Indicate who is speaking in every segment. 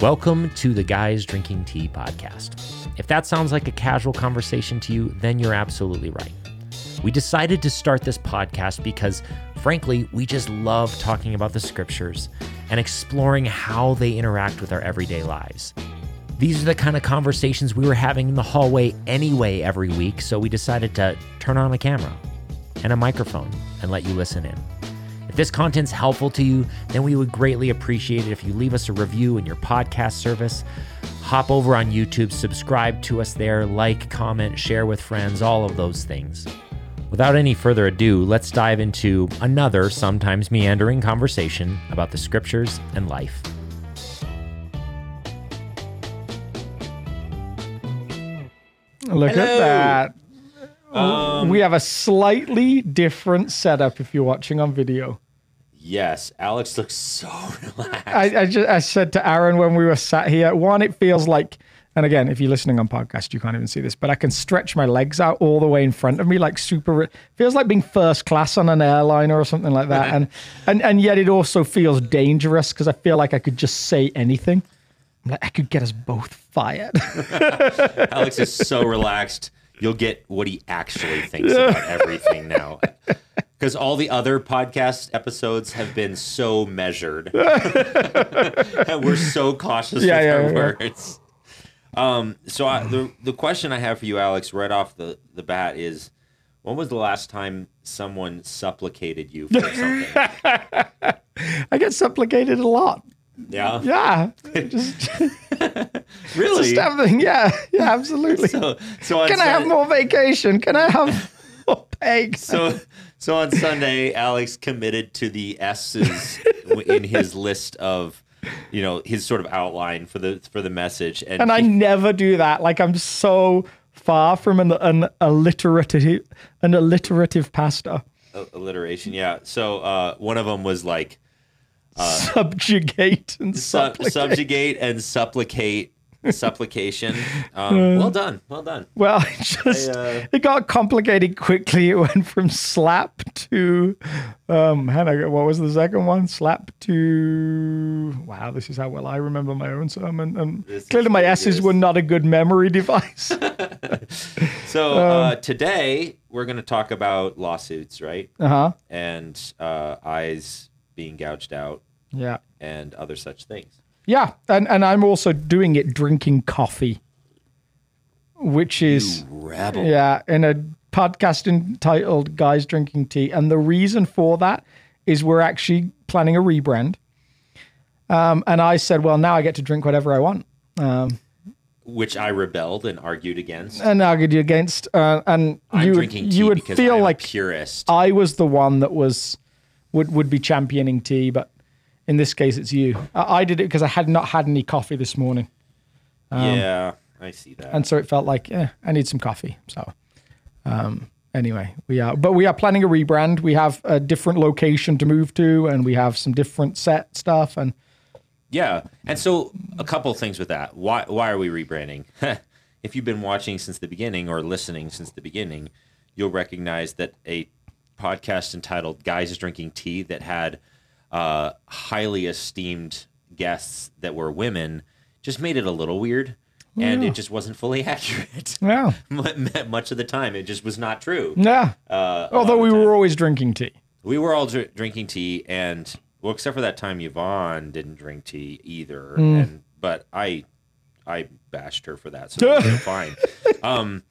Speaker 1: Welcome to the Guys Drinking Tea podcast. If that sounds like a casual conversation to you, then you're absolutely right. We decided to start this podcast because, frankly, we just love talking about the scriptures and exploring how they interact with our everyday lives. These are the kind of conversations we were having in the hallway anyway every week, so we decided to turn on a camera and a microphone and let you listen in. If this content's helpful to you, then we would greatly appreciate it if you leave us a review in your podcast service. Hop over on YouTube, subscribe to us there, like, comment, share with friends, all of those things. Without any further ado, let's dive into another sometimes meandering conversation about the scriptures and life.
Speaker 2: Look
Speaker 3: Hello.
Speaker 2: at that.
Speaker 3: Um,
Speaker 2: we have a slightly different setup if you're watching on video.
Speaker 3: Yes, Alex looks so relaxed.
Speaker 2: I, I, just, I said to Aaron when we were sat here, one, it feels like, and again, if you're listening on podcast, you can't even see this, but I can stretch my legs out all the way in front of me, like super. Feels like being first class on an airliner or something like that, and and and yet it also feels dangerous because I feel like I could just say anything. I'm like, I could get us both fired.
Speaker 3: Alex is so relaxed. You'll get what he actually thinks about everything now. Because all the other podcast episodes have been so measured. and we're so cautious
Speaker 2: Yeah,
Speaker 3: with
Speaker 2: yeah,
Speaker 3: our
Speaker 2: yeah.
Speaker 3: words. Um, so I, the the question I have for you, Alex, right off the, the bat is when was the last time someone supplicated you for something?
Speaker 2: I get supplicated a lot.
Speaker 3: Yeah.
Speaker 2: Yeah, just,
Speaker 3: Really?
Speaker 2: just. Yeah, yeah, absolutely.
Speaker 3: So, so
Speaker 2: Can I have more vacation? Can I have more pay?
Speaker 3: So, so on Sunday, Alex committed to the S's in his list of, you know, his sort of outline for the for the message, and,
Speaker 2: and I
Speaker 3: he-
Speaker 2: never do that. Like I'm so far from an, an alliterative an alliterative pastor.
Speaker 3: alliteration. Yeah. So uh, one of them was like
Speaker 2: Subjugate and
Speaker 3: su-
Speaker 2: supplicate.
Speaker 3: subjugate and supplicate, supplication. Um, well done, well done.
Speaker 2: Well, it just
Speaker 3: I, uh,
Speaker 2: it got complicated quickly. It went from slap to um Hannah, what was the second one? Slap to wow, this is how well I remember my own sermon. And clearly my
Speaker 3: pretty
Speaker 2: S's
Speaker 3: good.
Speaker 2: were not a good memory device.
Speaker 3: So uh, today we're going to talk about lawsuits, right?
Speaker 2: uh-huh.
Speaker 3: And uh, eyes being gouged out
Speaker 2: Yeah.
Speaker 3: and other such things.
Speaker 2: Yeah, and and I'm also doing it drinking coffee, which is yeah in a podcast entitled "Guys Drinking Tea," and the reason for that is we're actually planning a rebrand. Um, and I said, well, now I get to drink whatever I want, um,
Speaker 3: which I rebelled and argued against.
Speaker 2: and argued against, uh, and
Speaker 3: I'm
Speaker 2: you would,
Speaker 3: tea
Speaker 2: you would feel like
Speaker 3: purist.
Speaker 2: I was the one that was would would be championing tea, but in this case, it's you. I, I did it because I had not had any coffee this morning.
Speaker 3: yeah, I see that.
Speaker 2: and so it felt like eh, I need some coffee. So um, anyway, we are, but we are planning a rebrand. We have a different location to move to, and we have some different set stuff. And
Speaker 3: yeah, and so a couple of things with that. Why why are we rebranding? if you've been watching since the beginning or listening since the beginning, you'll recognize that a podcast entitled "Guys Is Drinking Tea" that had uh, highly esteemed guests that were women just made it a little weird. And it just wasn't fully accurate.
Speaker 2: yeah,
Speaker 3: Much of the time, it just was not true.
Speaker 2: yeah.
Speaker 3: Uh,
Speaker 2: Although we were always drinking tea.
Speaker 3: We were all dr- drinking tea, and well, except for that time, Yvonne didn't drink tea either.
Speaker 2: Hmm.
Speaker 3: And but I, I bashed her for that, so it was fine. Um,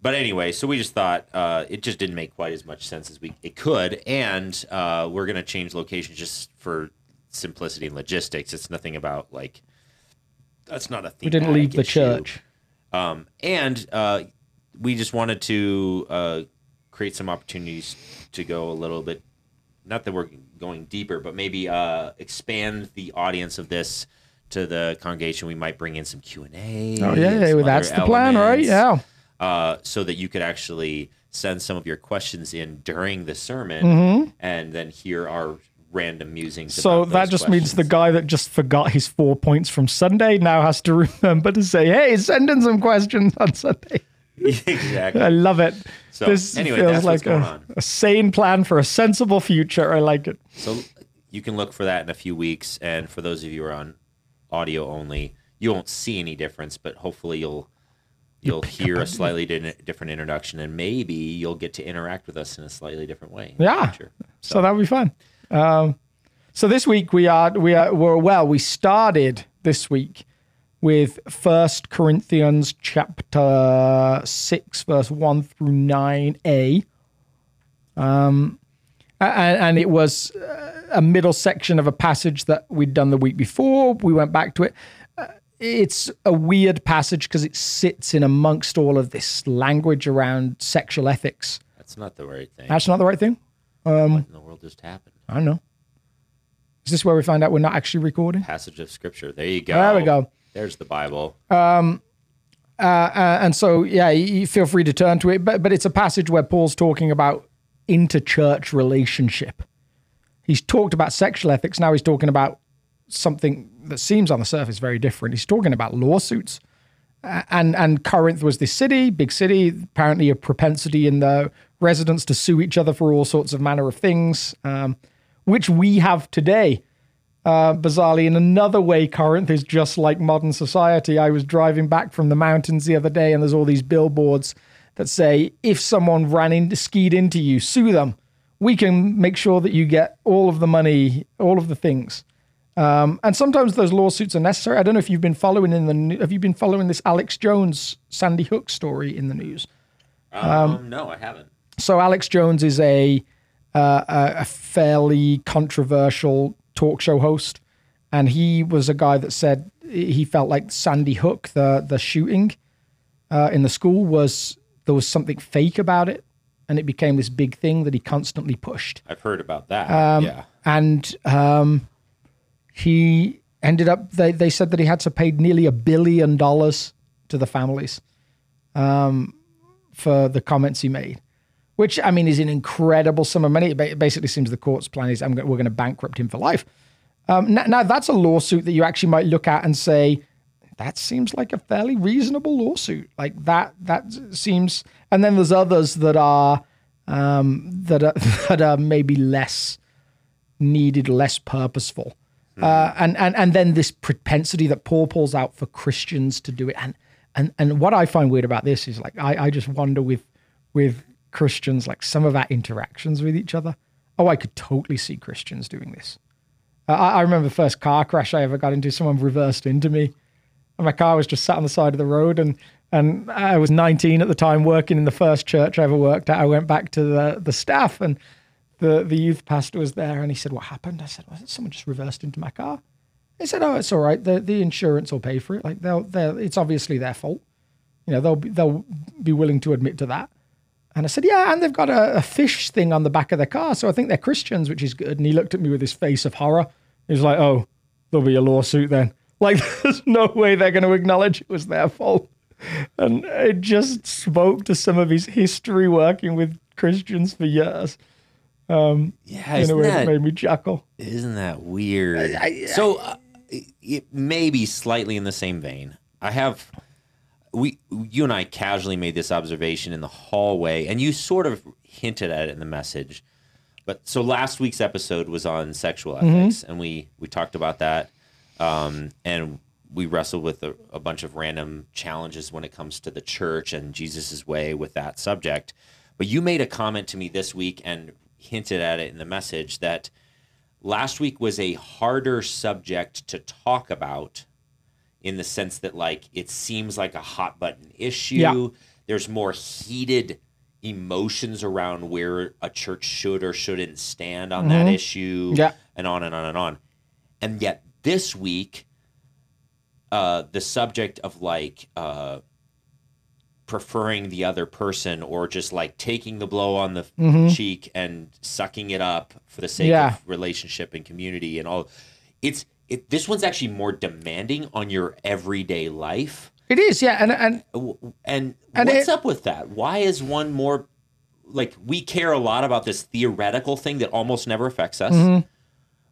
Speaker 3: but anyway, so we just thought uh, it just didn't make quite as much sense as we it could, and uh, we're gonna change location just for simplicity and logistics. It's nothing about like that's not a thing.
Speaker 2: We didn't leave the church.
Speaker 3: Um, and uh, we just wanted to uh, create some opportunities to go a little bit. Not that we're going deeper, but maybe uh, expand the audience of this to the congregation. We might bring in some Q and A.
Speaker 2: Oh yeah. Well, that's the plan, right? Yeah.
Speaker 3: Uh, so that you could actually send some of your questions in during the sermon,
Speaker 2: Mm-hmm.
Speaker 3: and then hear our random musings.
Speaker 2: So that just means the guy that just forgot his four points from Sunday now has to remember to say, "Hey, send in some questions on Sunday."
Speaker 3: exactly.
Speaker 2: I love it.
Speaker 3: So,
Speaker 2: this
Speaker 3: anyway,
Speaker 2: feels
Speaker 3: that's
Speaker 2: like
Speaker 3: what's going
Speaker 2: a,
Speaker 3: on.
Speaker 2: a sane plan for a sensible future. I like it.
Speaker 3: So you can look for that in a few weeks. And for those of you who are on audio only. You won't see any difference, but hopefully you'll you'll hear a slightly di- different introduction, and maybe you'll get to interact with us in a slightly different way.
Speaker 2: Yeah.
Speaker 3: future.
Speaker 2: So that'll be fun. Um, so this week we are we are we're, well we started this week with First Corinthians chapter six verse one through nine a. Um, and, and it was uh, a middle section of a passage that we'd done the week before. We went back to it. Uh, it's a weird passage because it sits in amongst all of this language around sexual ethics.
Speaker 3: That's not the right thing.
Speaker 2: That's not the right thing.
Speaker 3: what in the world just happened?
Speaker 2: I don't know. Is this where we find out we're not actually recording?
Speaker 3: Passage of scripture. There you go.
Speaker 2: There we go.
Speaker 3: There's the Bible.
Speaker 2: Uh, and so, yeah, you feel free to turn to it. But but it's a passage where Paul's talking about inter-church relationship. He's talked about sexual ethics. Now he's talking about something that seems on the surface very different. He's talking about lawsuits. And and Corinth was this city, big city, apparently a propensity in the residents to sue each other for all sorts of manner of things, um, which we have today. Uh, bizarrely, in another way, Corinth is just like modern society. I was driving back from the mountains the other day, and there's all these billboards that say, if someone ran in, skied into you, sue them. We can make sure that you get all of the money, all of the things. Um, and sometimes those lawsuits are necessary. I don't know if you've been following in the have you been following this Alex Jones Sandy Hook story in the news?
Speaker 3: Um, no, I haven't.
Speaker 2: So Alex Jones is a uh, a a fairly controversial talk show host, and he was a guy that said he felt like Sandy Hook, the the shooting uh, in the school, was there was something fake about it, and it became this big thing that he constantly pushed.
Speaker 3: I've heard about that.
Speaker 2: Um,
Speaker 3: yeah.
Speaker 2: And um, he ended up. They they said that he had to pay nearly a billion dollars to the families um, for the comments he made, which I mean is an incredible sum of money. It basically seems the court's plan is we're going to bankrupt him for life. Um, now, now that's a lawsuit that you actually might look at and say that seems like a fairly reasonable lawsuit. Like that that seems. And then there's others that are um, that are that are maybe less needed, less purposeful. Uh, and, and and then this propensity that Paul pulls out for Christians to do it. And and and what I find weird about this is like I, I just wonder with with Christians, like some of our interactions with each other. Oh, I could totally see Christians doing this. Uh, I, I remember the first car crash I ever got into, someone reversed into me. And my car was just sat on the side of the road and and I was 19 at the time working in the first church I ever worked at. I went back to the the staff and the the youth pastor was there and he said, What happened? I said, well, someone just reversed into my car. He said, Oh, it's all right. The the insurance will pay for it. Like they'll they'll it's obviously their fault. You know, they'll be they'll be willing to admit to that. And I said, Yeah, and they've got a, a fish thing on the back of their car. So I think they're Christians, which is good. And he looked at me with his face of horror. He was like, Oh, there'll be a lawsuit then. Like there's no way they're going to acknowledge it was their fault. And it just spoke to some of his history working with Christians for years
Speaker 3: Yeah,
Speaker 2: in a way that made me chuckle.
Speaker 3: isn't that weird? so, uh, it may be slightly in the same vein. I have, we, you and I casually made this observation in the hallway, and you sort of hinted at it in the message. But so last week's episode was on sexual ethics, and we we talked about that, um, and we wrestled with a, a bunch of random challenges when it comes to the church and Jesus's way with that subject. But you made a comment to me this week and hinted at it in the message that last week was a harder subject to talk about in the sense that like it seems like a hot button issue.
Speaker 2: Yeah.
Speaker 3: There's more heated emotions around where a church should or shouldn't stand on that issue
Speaker 2: Yeah.
Speaker 3: and on and on and on. And yet this week uh the subject of like uh preferring the other person or just like taking the blow on the cheek and sucking it up for the sake
Speaker 2: Yeah.
Speaker 3: of relationship and community and all it's it this one's actually more demanding on your everyday life
Speaker 2: It is, yeah, and and
Speaker 3: and,
Speaker 2: And
Speaker 3: what's
Speaker 2: it-
Speaker 3: up with that why is one more like we care a lot about this theoretical thing that almost never affects us
Speaker 2: Mm-hmm.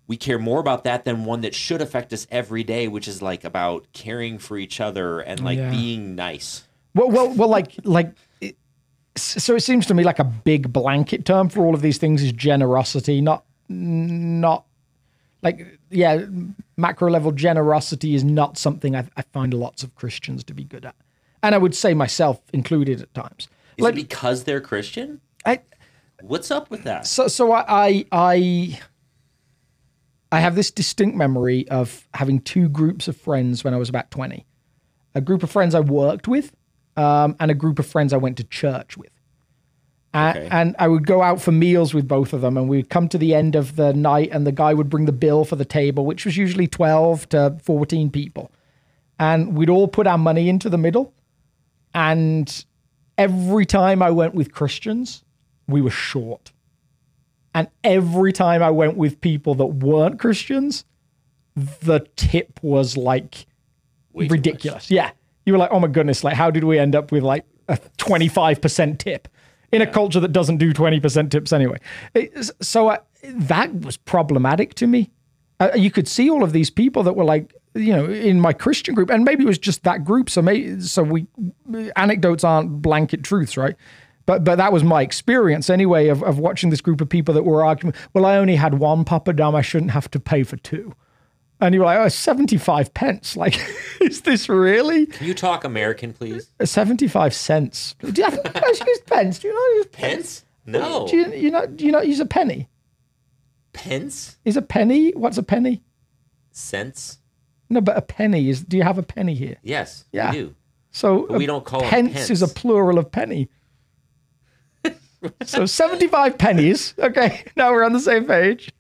Speaker 3: we care more about that than one that should affect us every day which is like about caring for each other and like
Speaker 2: Yeah.
Speaker 3: being nice
Speaker 2: well, well, well, like like. It, so it seems to me like a big blanket term for all of these things is generosity, not not like yeah. macro level generosity is not something I, I find lots of Christians to be good at, and I would say myself included at times.
Speaker 3: Is it because they're Christian?
Speaker 2: I,
Speaker 3: What's up with that?
Speaker 2: so so I, I I I have this distinct memory of having two groups of friends when I was about twenty. A group of friends I worked with, um, and a group of friends I went to church with. A-
Speaker 3: Okay.
Speaker 2: And I would go out for meals with both of them, and we'd come to the end of the night, and the guy would bring the bill for the table, which was usually twelve to fourteen people, and we'd all put our money into the middle. And every time I went with Christians, we were short. And every time I went with people that weren't Christians, the tip was like
Speaker 3: Way
Speaker 2: ridiculous. Yeah. You were like, oh my goodness, like, how did we end up with like a 25% tip in a culture that doesn't do 20% tips anyway? It's- So I, that was problematic to me. Uh, you could see all of these people that were like, you know, in my Christian group, and maybe it was just that group. So maybe, so we, anecdotes aren't blanket truths, right? But but that was my experience anyway of, of watching this group of people that were arguing. Well, I only had one poppadom. I shouldn't have to pay for two. And you were like, oh, 75 pence. Like, is this really?
Speaker 3: Can you talk American, please?
Speaker 2: Uh, 75 cents. Do you, have, you guys use pence? Do you not use
Speaker 3: Pence? No.
Speaker 2: Do you, you not, do you not use a penny?
Speaker 3: Pence?
Speaker 2: Is a penny? What's a penny?
Speaker 3: Cents?
Speaker 2: No, but a penny is. Do you have a penny here?
Speaker 3: Yes,
Speaker 2: Yeah.
Speaker 3: we do.
Speaker 2: So
Speaker 3: we don't call it
Speaker 2: pence is a plural of penny. so 75 pennies. Okay, now we're on the same page.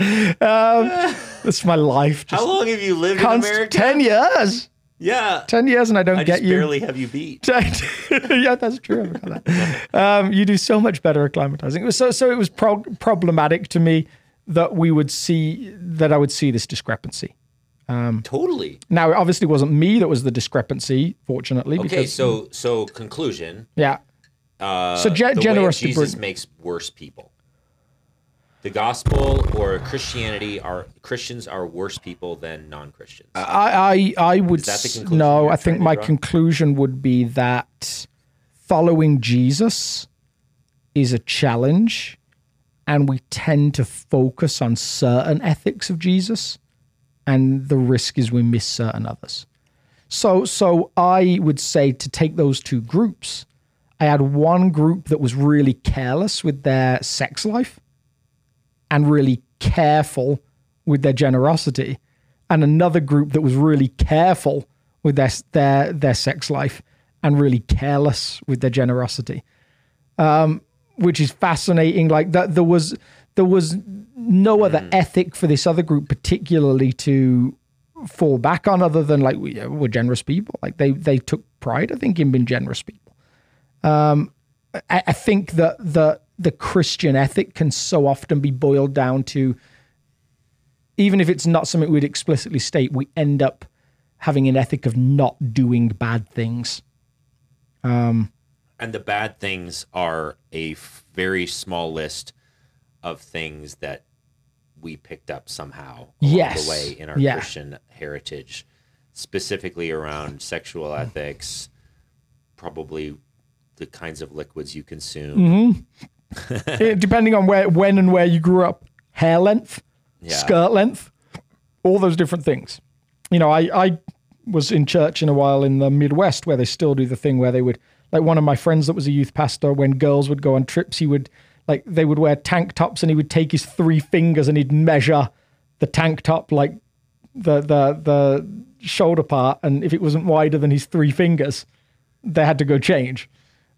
Speaker 2: um, that's my life.
Speaker 3: How long have you lived in
Speaker 2: const-
Speaker 3: America?
Speaker 2: 10 years.
Speaker 3: Yeah.
Speaker 2: 10 years and I don't
Speaker 3: I
Speaker 2: get
Speaker 3: just
Speaker 2: you.
Speaker 3: barely have you beat.
Speaker 2: yeah, that's true. That. Um, you do so much better acclimatizing. So, so it was pro- problematic to me that we would see that I would see this discrepancy.
Speaker 3: Totally.
Speaker 2: Now, it obviously wasn't me that was the discrepancy, fortunately.
Speaker 3: Okay,
Speaker 2: because,
Speaker 3: so so conclusion.
Speaker 2: yeah,
Speaker 3: Uh,
Speaker 2: So ge-
Speaker 3: the
Speaker 2: generous to
Speaker 3: Jesus
Speaker 2: bring-
Speaker 3: makes worse people. The gospel or Christianity are Christians are worse people than non-Christians.
Speaker 2: I, I, I would.
Speaker 3: Is that the
Speaker 2: no, I think my conclusion would be that following Jesus is a challenge, and we tend to focus on certain ethics of Jesus, and the risk is we miss certain others. So, so I would say to take those two groups, I had one group that was really careless with their sex life and really careful with their generosity, and another group that was really careful with their their their sex life and really careless with their generosity, um, which is fascinating. Like that, there was there was no other ethic for this other group particularly to fall back on other than like we, we're generous people. Like they they took pride, I think, in being generous people. Um, I, I think that the the Christian ethic can so often be boiled down to even if it's not something we'd explicitly state, we end up having an ethic of not doing bad things.
Speaker 3: and the bad things are a very small list of things that we picked up somehow along
Speaker 2: Yes.
Speaker 3: the way in our
Speaker 2: Yeah.
Speaker 3: Christian heritage, specifically around sexual ethics, probably the kinds of liquids you consume.
Speaker 2: Eh, Eh, depending on where, when, and where you grew up, hair length,
Speaker 3: Yeah.
Speaker 2: skirt length, all those different things. You know, I, I was in church in a while in the Midwest where they still do the thing where they would, like one of my friends that was a youth pastor, when girls would go on trips, he would, like, they would wear tank tops and he would take his three fingers and he'd measure the tank top, like the, the, the shoulder part. And if it wasn't wider than his three fingers, they had to go change.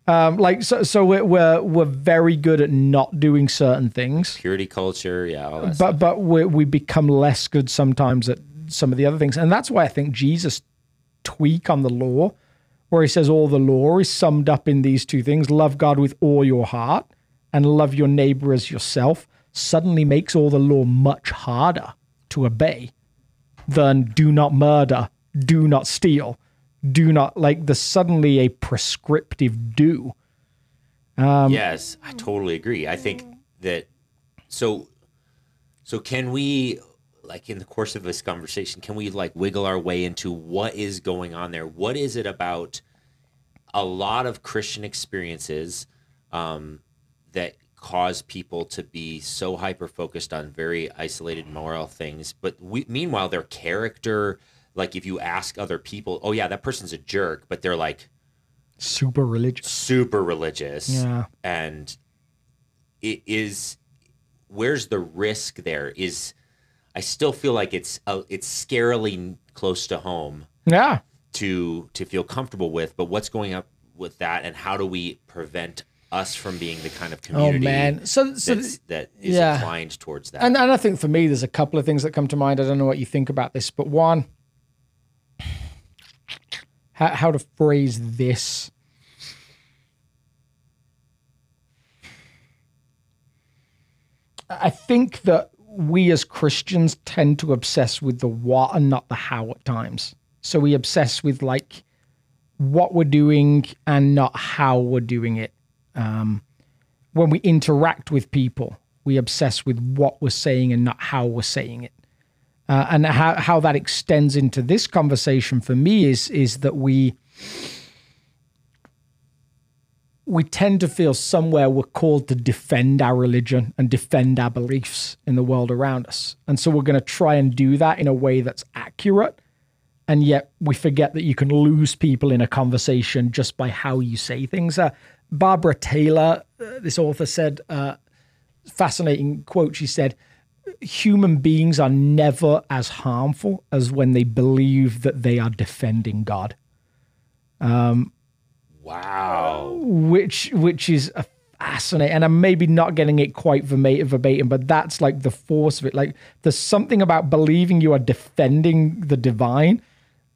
Speaker 2: Um, like so, so we're, we're we're very good at not doing certain things,
Speaker 3: Purity culture, yeah, all that
Speaker 2: but
Speaker 3: stuff.
Speaker 2: but we we become less good sometimes at some of the other things, and that's why I think Jesus tweak on the law, where he says all the law is summed up in these two things: love God with all your heart and love your neighbor as yourself. Suddenly makes all the law much harder to obey than do not murder, do not steal, do not like. the suddenly a prescriptive do. Um,
Speaker 3: yes, I totally agree. I think that so so can we like in the course of this conversation can we like wiggle our way into what is going on there? What is it about a lot of Christian experiences um, that cause people to be so hyper focused on very isolated moral things but we, meanwhile their character like if you ask other people oh yeah that person's a jerk but they're like
Speaker 2: Super religious.
Speaker 3: super religious
Speaker 2: Yeah.
Speaker 3: and it is where's the risk there is i still feel like it's uh, it's scarily close to home
Speaker 2: Yeah.
Speaker 3: to to feel comfortable with but what's going up with that and how do we prevent us from being the kind of community?
Speaker 2: Oh
Speaker 3: community
Speaker 2: man. So so
Speaker 3: that's, that is
Speaker 2: yeah.
Speaker 3: inclined towards that
Speaker 2: And, and I think for me, there's a couple of things that come to mind. I don't know what you think about this, but one, how, how to phrase this. I think that we as Christians tend to obsess with the what and not the how at times. So we obsess with like what we're doing and not how we're doing it Um, when we interact with people, we obsess with what we're saying and not how we're saying it. Uh, and how, how that extends into this conversation for me is is that we we tend to feel somewhere we're called to defend our religion and defend our beliefs in the world around us. And so we're going to try and do that in a way that's accurate. And yet we forget that you can lose people in a conversation just by how you say things. Uh, Barbara Taylor, uh, this author, said, uh, fascinating quote. She said, Human beings are never as harmful as when they believe that they are defending God.
Speaker 3: Wow.
Speaker 2: which which is a fascinating and i'm maybe not getting it quite verbatim, but that's like the force of it. Like there's something about believing you are defending the divine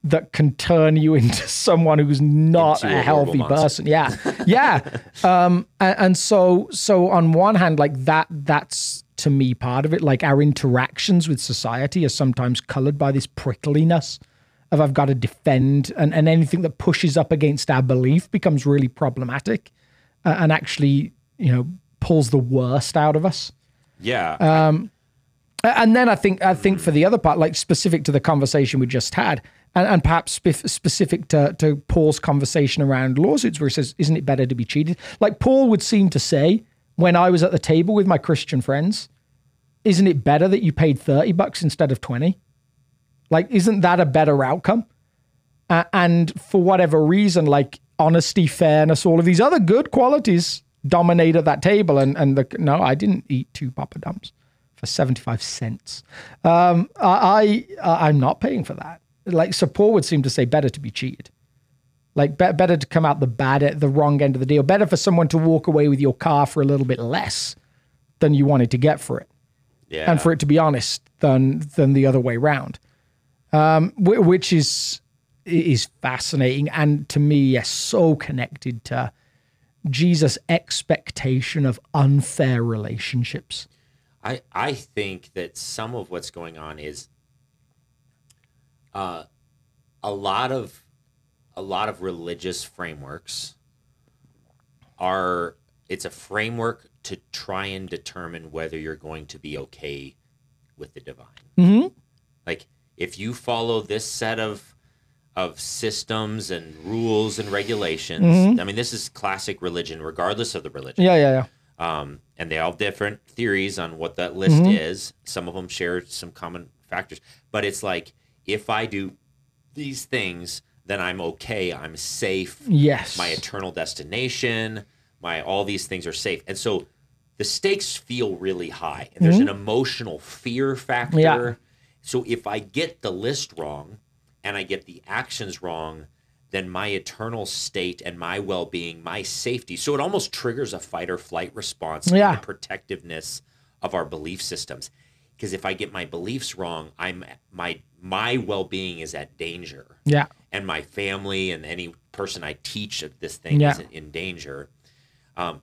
Speaker 2: that can turn you into someone who's not
Speaker 3: Into
Speaker 2: a
Speaker 3: a
Speaker 2: healthy person. Yeah. Yeah. Um and, and so so on one hand like that that's to me part of it like our interactions with society are sometimes colored by this prickliness of I've got to defend, and, and anything that pushes up against our belief becomes really problematic uh, and actually, you know, pulls the worst out of us.
Speaker 3: yeah
Speaker 2: A- And then I think I think for the other part, like specific to the conversation we just had, and, and perhaps specific to, to Paul's conversation around lawsuits, where he says, "Isn't it better to be cheated?" Like Paul would seem to say, when I was at the table with my Christian friends, "Isn't it better that you paid thirty bucks instead of 20? Like, isn't that a better outcome? Uh, and for whatever reason, like honesty, fairness, all of these other good qualities dominate at that table. And and the no, I didn't eat two poppadums for seventy five cents. Um, I, I I'm not paying for that. Like, support would seem to say better to be cheated. Like, be- better to come out the bad at the wrong end of the deal. Better for someone to walk away with your car for a little bit less than you wanted to get for it
Speaker 3: yeah.
Speaker 2: and for it to be honest than than the other way round. Um wh- which is is fascinating and to me yes so connected to jesus expectation of unfair relationships.
Speaker 3: I I think that some of what's going on is uh, a lot of a lot of religious frameworks are it's a framework to try and determine whether you're going to be okay with the divine.
Speaker 2: mm-hmm.
Speaker 3: Like if you follow this set of of systems and rules and regulations, I mean this is classic religion regardless of the religion
Speaker 2: yeah yeah yeah
Speaker 3: um, and they all have different theories on what that list is. Some of them share some common factors, but it's like if I do these things, then I'm okay. I'm safe.
Speaker 2: yes
Speaker 3: My eternal destination, my all these things are safe, and so the stakes feel really high. And there's an emotional fear factor.
Speaker 2: Yeah.
Speaker 3: So if I get the list wrong and I get the actions wrong, then my eternal state and my well-being, my safety. So it almost triggers a fight or flight response
Speaker 2: Yeah.
Speaker 3: the protectiveness of our belief systems. Because if I get my beliefs wrong, I'm my my well-being is at danger
Speaker 2: yeah
Speaker 3: and my family and any person I teach this thing
Speaker 2: Yeah.
Speaker 3: is in, in danger. Um,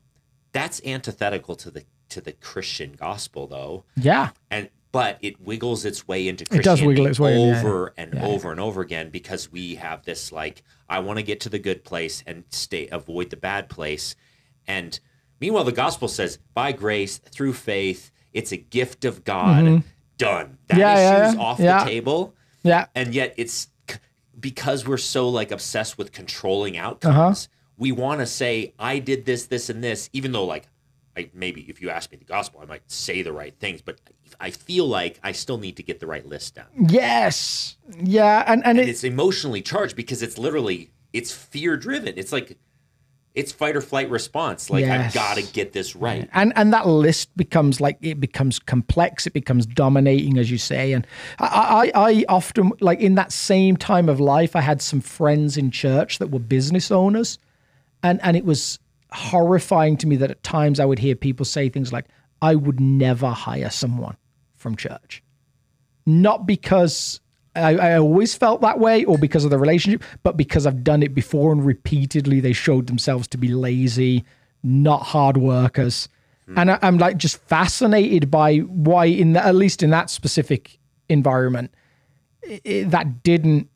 Speaker 3: that's antithetical to the to the Christian gospel, though,
Speaker 2: yeah
Speaker 3: and but it wiggles its way into Christianity It
Speaker 2: does wiggle its way in, yeah,
Speaker 3: over and over and over again because we have this like I want to get to the good place and stay avoid the bad place, and meanwhile the gospel says by grace through faith it's a gift of God. Done. That
Speaker 2: Mm-hmm. Yeah, yeah,
Speaker 3: issue's
Speaker 2: yeah.
Speaker 3: off
Speaker 2: Yeah.
Speaker 3: the table
Speaker 2: yeah
Speaker 3: and yet it's because we're so like obsessed with controlling outcomes we want to say i did this this and this even though like I maybe if you ask me the gospel, I might say the right things, but I feel like I still need to get the right list down.
Speaker 2: Yes. Yeah. And, and,
Speaker 3: And
Speaker 2: it,
Speaker 3: it's emotionally charged because it's literally it's fear driven. It's like it's fight or flight response. Like
Speaker 2: Yes.
Speaker 3: I've got to get this right.
Speaker 2: and and that list becomes like it becomes complex it becomes dominating as you say and I, I i often like in that same time of life i had some friends in church that were business owners and and it was horrifying to me that at times i would hear people say things like i would never hire someone from church not because I, I always felt that way or because of the relationship, but because I've done it before and repeatedly they showed themselves to be lazy, not hard workers. Hmm. And I, I'm like just fascinated by why, in the, at least in that specific environment, i i- that didn't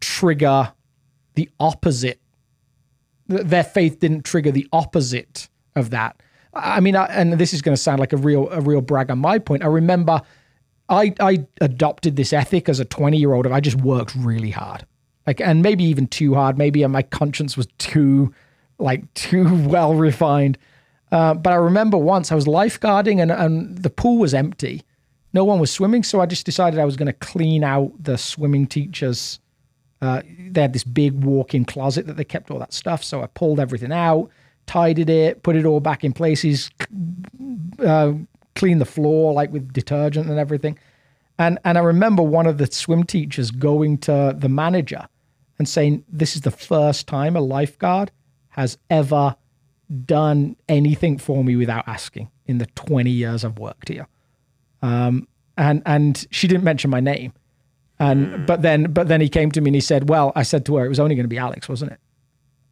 Speaker 2: trigger the opposite. Th- Their faith didn't trigger the opposite of that. I I mean, I, and this is going to sound like a real a real brag on my point. I remember I I adopted this ethic as a 20 year old, and I just worked really hard, like, and maybe even too hard. Maybe my conscience was too like too well refined. Uh, but I remember once I was lifeguarding and, and the pool was empty. No one was swimming. So I just decided I was going to clean out the swimming teachers. Uh, they had this big walk in closet that they kept all that stuff. So I pulled everything out, tidied it, put it all back in places, uh, cleaned the floor like with detergent and everything. And, and I remember one of the swim teachers going to the manager and saying, This is the first time a lifeguard has ever done anything for me without asking in the 20 years I've worked here. Um, and and she didn't mention my name. And but then but then he came to me and he said, Well, I said to her, it was only going to be Alex, wasn't it?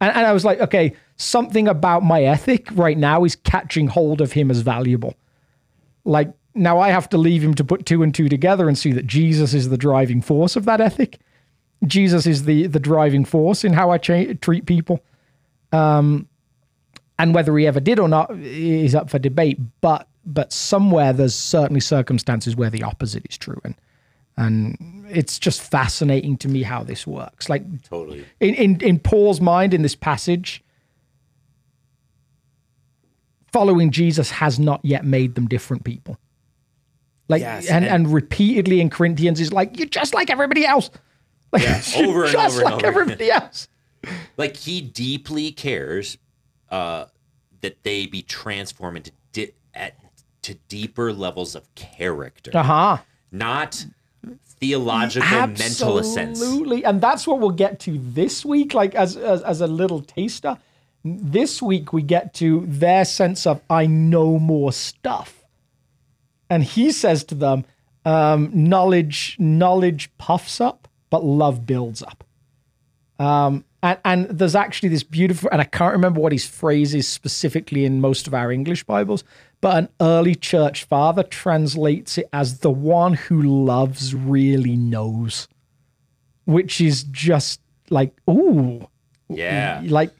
Speaker 2: And, and I was like, okay, something about my ethic right now is catching hold of him as valuable. Like now I have to leave him to put two and two together and see that Jesus is the driving force of that ethic. Jesus is the the driving force in how I cha- treat people. Um, and whether he ever did or not is up for debate. But but somewhere there's certainly circumstances where the opposite is true, and and it's just fascinating to me how this works. Like
Speaker 3: Totally.
Speaker 2: in, in, in Paul's mind in this passage, following Jesus has not yet made them different people. Like
Speaker 3: Yes,
Speaker 2: and,
Speaker 3: and-
Speaker 2: and repeatedly in Corinthians is like, you're just like everybody else. Like
Speaker 3: Yeah, over and
Speaker 2: just
Speaker 3: over and over.
Speaker 2: everybody else.
Speaker 3: Like he deeply cares uh, that they be transformed into di- at, to deeper levels of character,
Speaker 2: Uh-huh.
Speaker 3: not theological mental sense.
Speaker 2: Absolutely. And that's what we'll get to this week, like as, as as a little taster. This week we get to their sense of I know more stuff. And he says to them, um, knowledge, knowledge puffs up, but love builds up. Um, and, and there's actually this beautiful, and I can't remember what his phrase is specifically in most of our English Bibles, but an early church father translates it as the one who loves really knows, which is just like, ooh,
Speaker 3: Yeah.
Speaker 2: like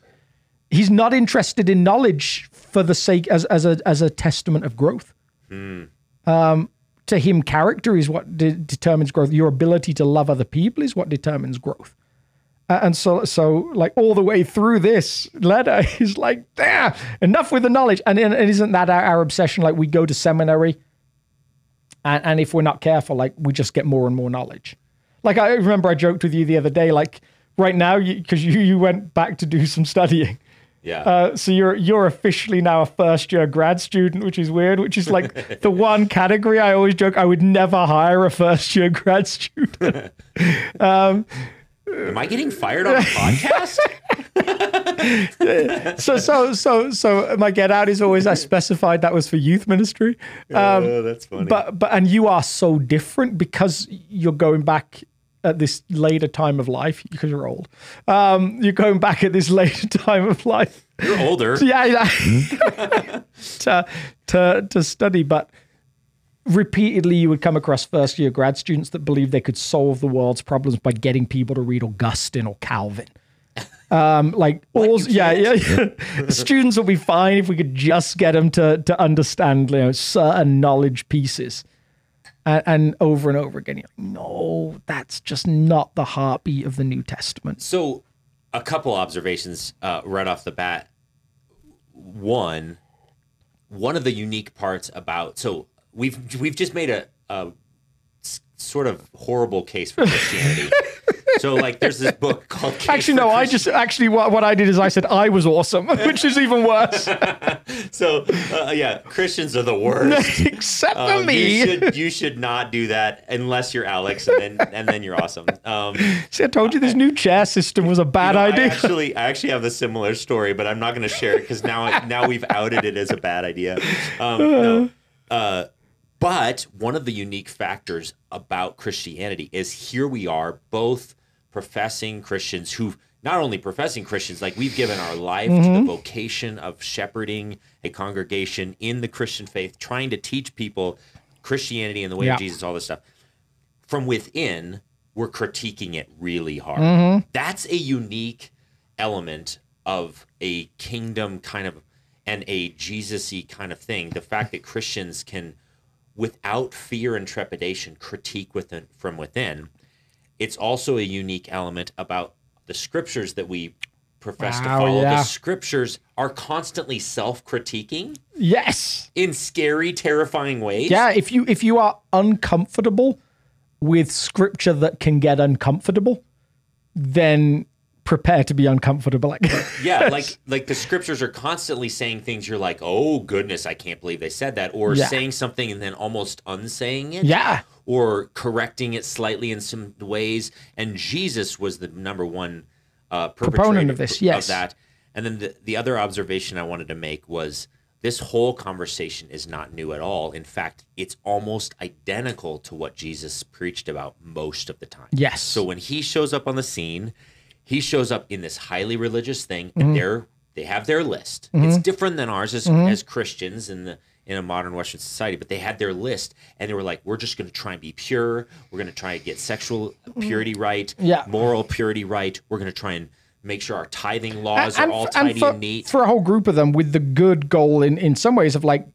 Speaker 2: he's not interested in knowledge for the sake as as a as a testament of growth. Um, to him, character is what de- determines growth. Your ability to love other people is what determines growth. And so, so like all the way through this letter, he's like, "There, enough with the knowledge." And, and isn't that our, our obsession? Like we go to seminary, and, and if we're not careful, like we just get more and more knowledge. Like I remember, I joked with you the other day, like right now, because you, you went back to do some studying.
Speaker 3: Yeah.
Speaker 2: Uh, so you're you're officially now a first year grad student, which is weird. Which is like the one category I always joke I would never hire a first year grad student.
Speaker 3: Am I getting fired on a podcast?
Speaker 2: so so so so my get out is always I specified that was for youth ministry. Um,
Speaker 3: oh, that's funny.
Speaker 2: but but and you are so different because you're going back at this later time of life because you're old. Um, you're going back at this later time of life.
Speaker 3: You're older.
Speaker 2: yeah, yeah. to to to study, but repeatedly you would come across first year grad students that believe they could solve the world's problems by getting people to read Augustine or Calvin. Um, like all, yeah, yeah, yeah. Students will be fine if we could just get them to to understand, you know, certain knowledge pieces. And, and over and over again, you're like, no, that's just not the heartbeat of the New Testament.
Speaker 3: So, a couple observations uh, right off the bat. One, one of the unique parts about so we've we've just made a, a sort of horrible case for Christianity. so like, there's this book called. Case
Speaker 2: Actually, no. I just actually what, what I did is I said I was awesome, which is even worse.
Speaker 3: so uh, yeah, Christians are the worst.
Speaker 2: Except for
Speaker 3: Um,
Speaker 2: me.
Speaker 3: You should you should not do that unless you're Alex, and then and then you're awesome. Um,
Speaker 2: See, I told you this new chair system was a bad
Speaker 3: you know, I
Speaker 2: idea.
Speaker 3: actually, I actually have a similar story, but I'm not going to share it because now, now we've outed it as a bad idea. Um, no. Uh, but one of the unique factors about Christianity is here we are, both professing Christians who not only professing Christians, like we've given our life to the mm-hmm. vocation of shepherding a congregation in the Christian faith, trying to teach people Christianity and the way
Speaker 2: Yeah.
Speaker 3: of Jesus, all this stuff from within, we're critiquing it really hard. Mm-hmm. That's a unique element of a kingdom kind of and a Jesus-y kind of thing. The fact that Christians can, without fear and trepidation, critique within from within. It's also a unique element about the scriptures that we profess to follow.
Speaker 2: yeah.
Speaker 3: The scriptures are constantly self-critiquing
Speaker 2: yes.
Speaker 3: in scary, terrifying ways.
Speaker 2: Yeah. If you if you are uncomfortable with scripture that can get uncomfortable, then prepare to be uncomfortable. Like,
Speaker 3: Yeah, like like the scriptures are constantly saying things you're like, "Oh goodness, I can't believe they said that," or
Speaker 2: Yeah.
Speaker 3: saying something and then almost unsaying it.
Speaker 2: yeah.
Speaker 3: Or correcting it slightly in some ways. And Jesus was the number one uh,
Speaker 2: Proponent
Speaker 3: perpetrator
Speaker 2: of this, yes.
Speaker 3: that. And then the, the other observation I wanted to make was this whole conversation is not new at all. In fact, it's almost identical to what Jesus preached about most of the time.
Speaker 2: Yes.
Speaker 3: So when he shows up on the scene, he shows up in this highly religious thing,
Speaker 2: Mm-hmm.
Speaker 3: and they're they have their list. It's different than ours as,
Speaker 2: Mm-hmm.
Speaker 3: as Christians in the in a modern Western society, but they had their list, and they were like, "We're just going to try and be pure. We're going to try and get sexual purity right,
Speaker 2: Mm-hmm. Yeah.
Speaker 3: moral purity right. We're going to try and make sure our tithing laws are all tidy
Speaker 2: for,
Speaker 3: and neat."
Speaker 2: for a whole group of them with the good goal in in some ways of like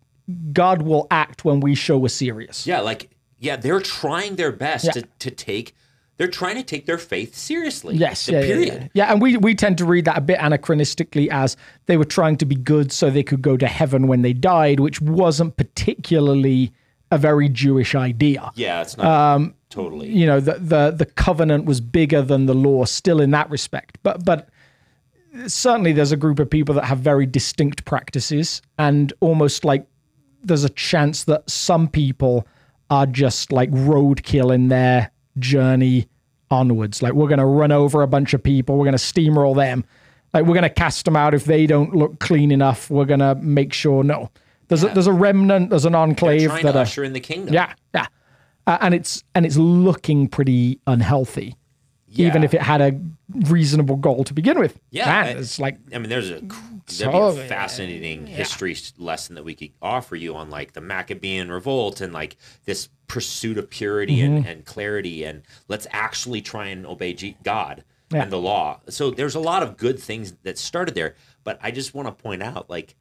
Speaker 2: God will act when we show we're serious.
Speaker 3: Yeah, like yeah, they're trying their best
Speaker 2: Yeah.
Speaker 3: to to take. They're trying to take their faith seriously.
Speaker 2: Yes, yeah, yeah,
Speaker 3: period.
Speaker 2: yeah, yeah. And we we tend to read that a bit anachronistically as they were trying to be good so they could go to heaven when they died, which wasn't particularly a very Jewish idea.
Speaker 3: Yeah, it's not
Speaker 2: Um,
Speaker 3: totally.
Speaker 2: You know, the the the covenant was bigger than the law, still in that respect. But but certainly there's a group of people that have very distinct practices, and almost like there's a chance that some people are just like roadkill in their journey onwards. Like we're going to run over a bunch of people, we're going to steamroll them. Like we're going to cast them out if they don't look clean enough. We're going to make sure no. There's a, there's a remnant, there's an enclave that
Speaker 3: to
Speaker 2: are,
Speaker 3: usher in the kingdom.
Speaker 2: yeah, yeah. Uh, and it's and it's looking pretty unhealthy. Even if it had a reasonable goal to begin with.
Speaker 3: Yeah,
Speaker 2: Man,
Speaker 3: I-
Speaker 2: it's like
Speaker 3: I mean, there's a
Speaker 2: So,
Speaker 3: be a fascinating history s- lesson that we could offer you on like the Maccabean revolt and like this pursuit of purity
Speaker 2: Mm-hmm.
Speaker 3: and, and clarity and let's actually try and obey G- God
Speaker 2: Yeah.
Speaker 3: and the law. So there's a lot of good things that started there, but I just want to point out like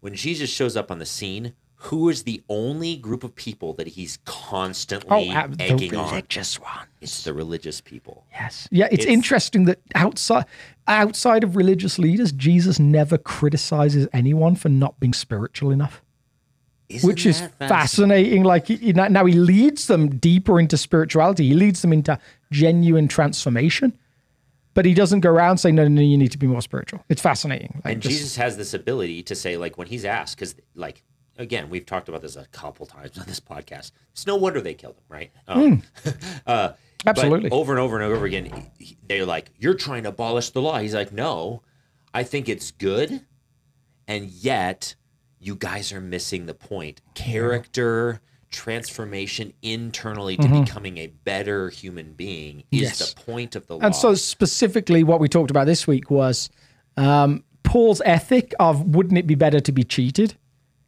Speaker 3: when Jesus shows up on the scene, who is the only group of people that he's constantly
Speaker 2: oh, uh, the
Speaker 3: egging on?
Speaker 2: religious one.
Speaker 3: It's the religious people.
Speaker 2: Yes. Yeah, it's,
Speaker 3: It's-
Speaker 2: interesting that outside outside of religious leaders, Jesus never criticizes anyone for not being spiritual enough,
Speaker 3: Isn't
Speaker 2: which is
Speaker 3: that
Speaker 2: fascinating. Like he- now he leads them deeper into spirituality. He leads them into genuine transformation. But he doesn't go around saying, no, no, no, you need to be more spiritual. It's fascinating. Like
Speaker 3: and
Speaker 2: just-
Speaker 3: Jesus has this ability to say, like, when he's asked, because, like, again, we've talked about this a couple times on this podcast. It's no wonder they killed him, right? Um, uh, but
Speaker 2: Hmm. Absolutely.
Speaker 3: over and over and over again, he- he- they're like, "You're trying to abolish the law." He's like, "No, I think it's good, and yet you guys are missing the point. Character." Transformation internally to becoming a better human being is
Speaker 2: Mm-hmm. Yes.
Speaker 3: the point of the law.
Speaker 2: And so specifically what we talked about this week was um, Paul's ethic of wouldn't it be better to be cheated?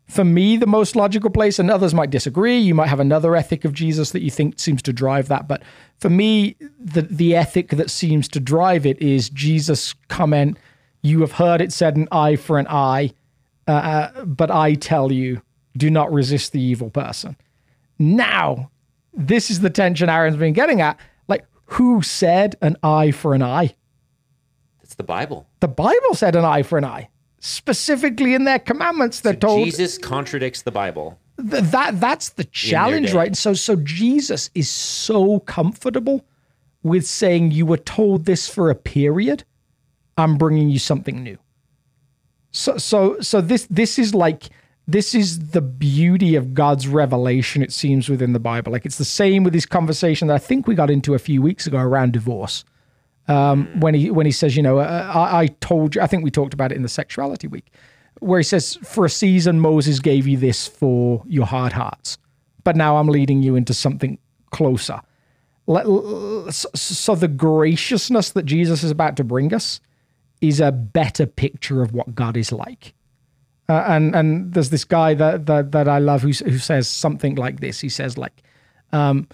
Speaker 2: For me, the most logical place, and others might disagree. You might have another ethic of Jesus that you think seems to drive that. But for me, the, the ethic that seems to drive it is Jesus' comment, You have heard it said an eye for an eye, uh, but I tell you, do not resist the evil person. Now, this is the tension Aaron's been getting at. Like, who said an eye for an eye?
Speaker 3: it's the Bible.
Speaker 2: The Bible said an eye for an eye. specifically in their commandments. They're told
Speaker 3: Jesus contradicts the Bible.
Speaker 2: th- that that's the challenge, right? So so Jesus is so comfortable with saying you were told this for a period. I'm bringing you something new. So so so this this is like this is the beauty of God's revelation. It seems within the Bible. Like it's the same with this conversation that I think we got into a few weeks ago around divorce. Um, when he when he says, you know, uh, I, I told you. I think we talked about it in the sexuality week, where he says, for a season Moses gave you this for your hard hearts, but now I'm leading you into something closer. So the graciousness that Jesus is about to bring us is a better picture of what God is like. Uh, and and there's this guy that that, that I love who who says something like this. He says like, um,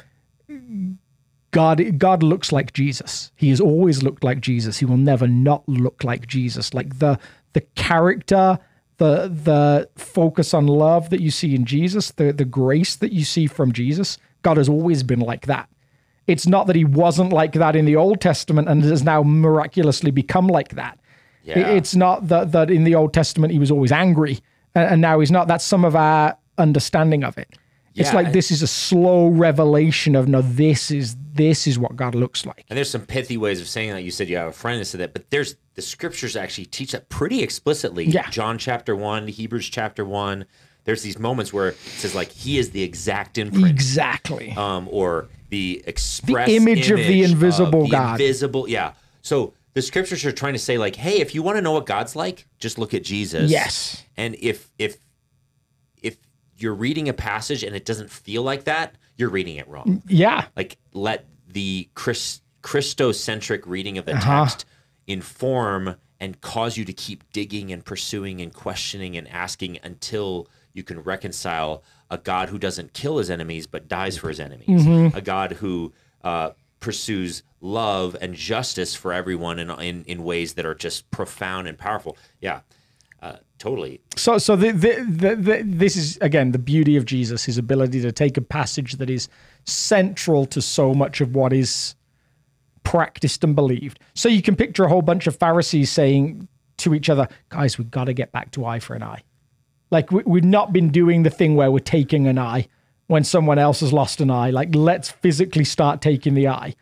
Speaker 2: God God looks like Jesus. He has always looked like Jesus. He will never not look like Jesus. Like the the character, the the focus on love that you see in Jesus, the the grace that you see from Jesus. God has always been like that. It's not that he wasn't like that in the Old Testament and has now miraculously become like that.
Speaker 3: Yeah.
Speaker 2: It's not that that in the Old Testament he was always angry and, now he's not. That's some of our understanding of it. It's
Speaker 3: Yeah,
Speaker 2: like this is a slow revelation of no, this is this is what God looks like.
Speaker 3: And there's some pithy ways of saying that. You said you have a friend that said that, but there's the scriptures actually teach that pretty explicitly.
Speaker 2: Yeah.
Speaker 3: John chapter one, Hebrews chapter one. There's these moments where it says like he is the exact imprint,
Speaker 2: Exactly.
Speaker 3: um, or the express
Speaker 2: image of the invisible
Speaker 3: the
Speaker 2: God.
Speaker 3: Invisible, yeah. So the scriptures are trying to say like, hey, if you want to know what God's like, just look at Jesus.
Speaker 2: Yes.
Speaker 3: And if if if you're reading a passage and it doesn't feel like that, you're reading it wrong
Speaker 2: yeah.
Speaker 3: like let the Chris, Christocentric reading of the
Speaker 2: Uh-huh.
Speaker 3: text inform and cause you to keep digging and pursuing and questioning and asking until you can reconcile a God who doesn't kill his enemies but dies for his enemies, a God who uh, pursues love and justice for everyone in, in in ways that are just profound and powerful. Yeah, uh, totally.
Speaker 2: So, so the, the, the, the, this is again the beauty of Jesus, his ability to take a passage that is central to so much of what is practiced and believed. So you can picture a whole bunch of Pharisees saying to each other, "Guys, we've got to get back to eye for an eye." Like we, we've not been doing the thing where we're taking an eye when someone else has lost an eye. Like let's physically start taking the eye.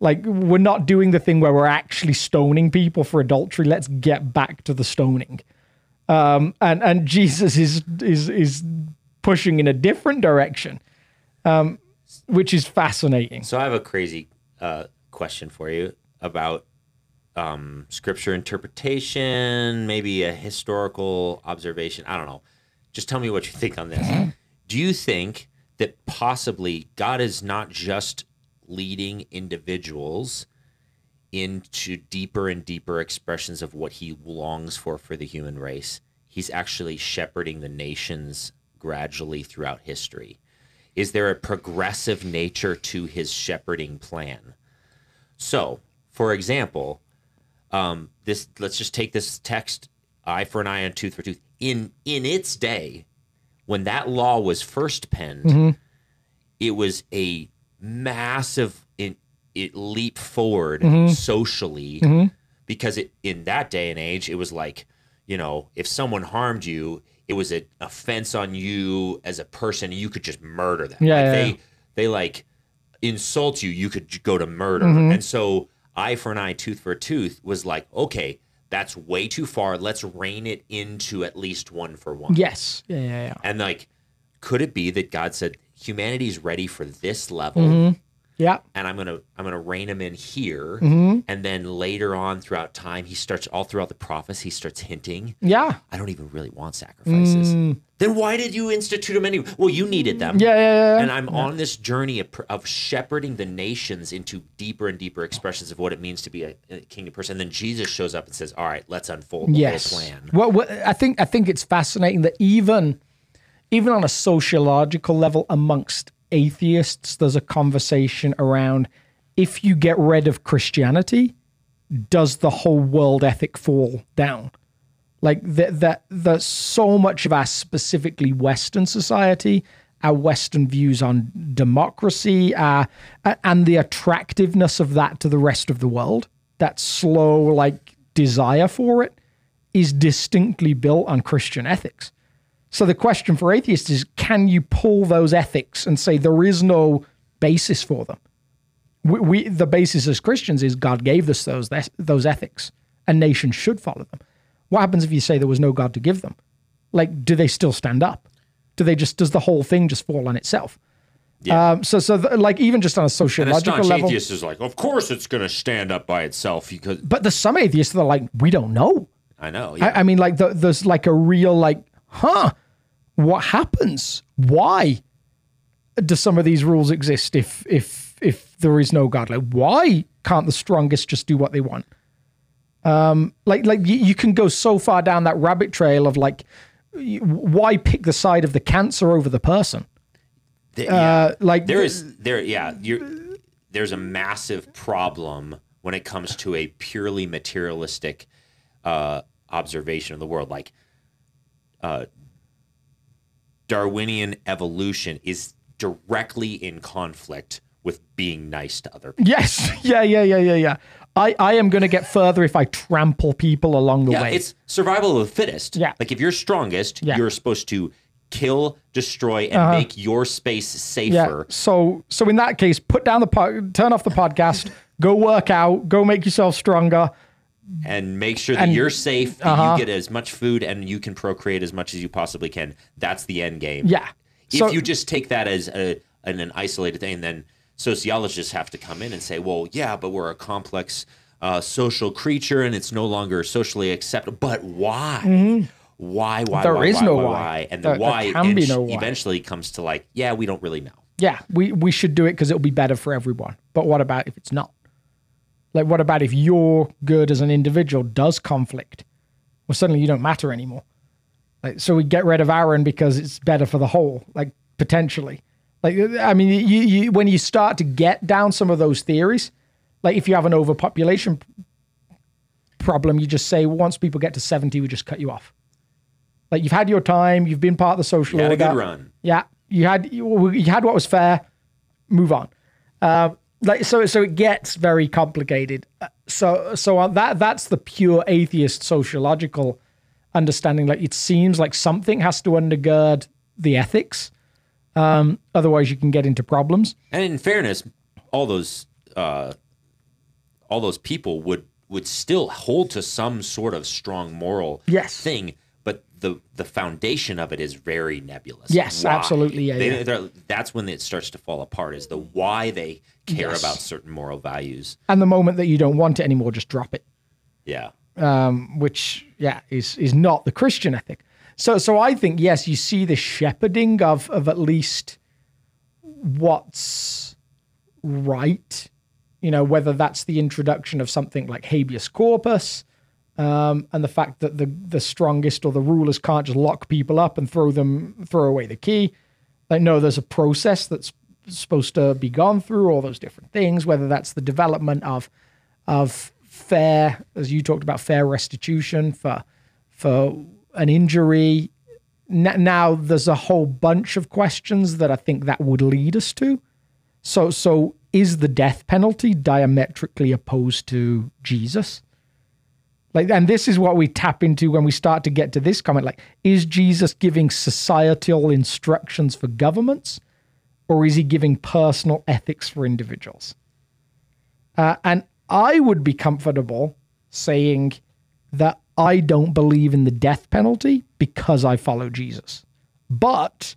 Speaker 2: Like we're not doing the thing where we're actually stoning people for adultery. Let's get back to the stoning and and Jesus is is is pushing in a different direction, um, which is fascinating.
Speaker 3: So I have a crazy uh, question for you about um, scripture interpretation, maybe a historical observation. I don't know. Just tell me what you think on this. Do you think that possibly God is not just leading individuals into deeper and deeper expressions of what he longs for for the human race? He's actually shepherding the nations gradually throughout history. Is there a progressive nature to his shepherding plan? So, for example, um, this let's just take this text eye for an eye and tooth for tooth. In in its day, when that law was first penned, it was a massive in, it leap forward socially because it in that day and age it was like you know if someone harmed you it was an offense on you as a person you could just murder them
Speaker 2: Yeah,
Speaker 3: like
Speaker 2: yeah,
Speaker 3: they
Speaker 2: yeah.
Speaker 3: they like insult you you could go to murder
Speaker 2: Mm-hmm.
Speaker 3: and so eye for an eye tooth for a tooth was like okay that's way too far let's rein it into at least one for one
Speaker 2: Yes, yeah, yeah, yeah.
Speaker 3: and like could it be that god said humanity's ready for this level
Speaker 2: Mm-hmm. Yeah,
Speaker 3: and I'm gonna I'm gonna rein him in here,
Speaker 2: Mm-hmm.
Speaker 3: and then later on throughout time, he starts all throughout the prophets, he starts hinting,
Speaker 2: yeah,
Speaker 3: I don't even really want sacrifices. Then why did you institute them anyway? Well, you needed them.
Speaker 2: Mm. yeah, yeah, yeah.
Speaker 3: And I'm on this journey of, of shepherding the nations into deeper and deeper expressions of what it means to be a, a kingdom person. And then Jesus shows up and says, "All right, let's unfold the
Speaker 2: yes.
Speaker 3: whole plan."
Speaker 2: Well, well, I think I think it's fascinating that even even on a sociological level amongst atheists, there's a conversation around if you get rid of Christianity, does the whole world ethic fall down? Like that that that so much of our specifically Western society, our Western views on democracy, uh, and the attractiveness of that to the rest of the world, that slow like desire for it, is distinctly built on Christian ethics. So the question for atheists is can you pull those ethics and say there is no basis for them? We, we the basis as Christians is God gave us those those ethics and nations should follow them. What happens if you say there was no God to give them? Like, do they still stand up? Do they just does the whole thing just fall on itself?
Speaker 3: Yeah.
Speaker 2: Um, so, so th- like even just on a sociological
Speaker 3: staunch
Speaker 2: level,
Speaker 3: atheist is like, of course it's going to stand up by itself because
Speaker 2: but there's some atheists that are like, we don't know.
Speaker 3: I know. Yeah.
Speaker 2: I, I mean, like the, there's like a real like, huh? What happens? Why do some of these rules exist if if if there is no God? Like, why can't the strongest just do what they want? Um, like like you, you can go so far down that rabbit trail of like, why pick the side of the cancer over the person?
Speaker 3: Th- yeah.
Speaker 2: Uh, like
Speaker 3: there is there yeah you're, there's a massive problem when it comes to a purely materialistic uh, observation of the world like uh, darwinian evolution is directly in conflict with being nice to other people
Speaker 2: Yes. Yeah, yeah, yeah, yeah, yeah. I, I am going to get further if I trample people along the
Speaker 3: yeah
Speaker 2: way.
Speaker 3: it's survival of the fittest
Speaker 2: Yeah.
Speaker 3: like if you're strongest
Speaker 2: Yeah. Uh-huh.
Speaker 3: you're supposed to kill destroy and make your space safer. yeah.
Speaker 2: So so in that case, put down the po- turn off the podcast, go work out, go make yourself stronger.
Speaker 3: And make sure that
Speaker 2: And-
Speaker 3: you're safe, that
Speaker 2: uh-huh.
Speaker 3: you get as much food, and you can procreate as much as you possibly can. That's the end game.
Speaker 2: Yeah.
Speaker 3: If
Speaker 2: So-
Speaker 3: you just take that as a, an, an isolated thing, then sociologists have to come in and say, well, yeah, but we're a complex uh, social creature, and it's no longer socially acceptable. But why? Why? Why?
Speaker 2: Mm-hmm. There
Speaker 3: why,
Speaker 2: is
Speaker 3: why,
Speaker 2: no
Speaker 3: why,
Speaker 2: why.
Speaker 3: why? And the
Speaker 2: there
Speaker 3: why
Speaker 2: can be
Speaker 3: en-
Speaker 2: no why.
Speaker 3: eventually comes to like, yeah, we don't really know.
Speaker 2: Yeah, we we should do it because it'll be better for everyone. But what about if it's not? Like, what about if your good as an individual does conflict? Well, suddenly you don't matter anymore. Like, so we get rid of Aaron because it's better for the whole. Like, potentially. Like, I mean, you, you when you start to get down some of those theories, like if you have an overpopulation problem, you just say once people get to seventy, we just cut you off. Like you've had your time, you've been part of the social
Speaker 3: You had a good run.
Speaker 2: Yeah, you had you, you had what was fair. Move on. Uh, like so, so it gets very complicated. Uh, So, so that that's the pure atheist sociological understanding. Like it seems like something has to undergird the ethics. Um, otherwise, you can get into problems.
Speaker 3: And in fairness, all those uh, all those people would would still hold to some sort of strong moral
Speaker 2: Yes.
Speaker 3: thing, the the foundation of it is very nebulous.
Speaker 2: Yes, absolutely, yeah,
Speaker 3: They-
Speaker 2: yeah.
Speaker 3: That's when it starts to fall apart. Is the why they care
Speaker 2: Yes.
Speaker 3: about certain moral values.
Speaker 2: And the moment that you don't want it anymore, just drop it.
Speaker 3: Yeah.
Speaker 2: um, which yeah is is not the Christian ethic. So so I think yes, you see the shepherding of of at least what's right. You know whether that's the introduction of something like habeas corpus, um, and the fact that the the strongest or the rulers can't just lock people up and throw them throw away the key. Like no, there's a process that's supposed to be gone through all those different things. Whether that's the development of of fair, as you talked about, fair restitution for for an injury. Now there's a whole bunch of questions that I think that would lead us to. So so is the death penalty diametrically opposed to Jesus? Like, and this is what we tap into when we start to get to this comment. Like, is Jesus giving societal instructions for governments, or is he giving personal ethics for individuals? Uh, and I would be comfortable saying that I don't believe in the death penalty because I follow Jesus. But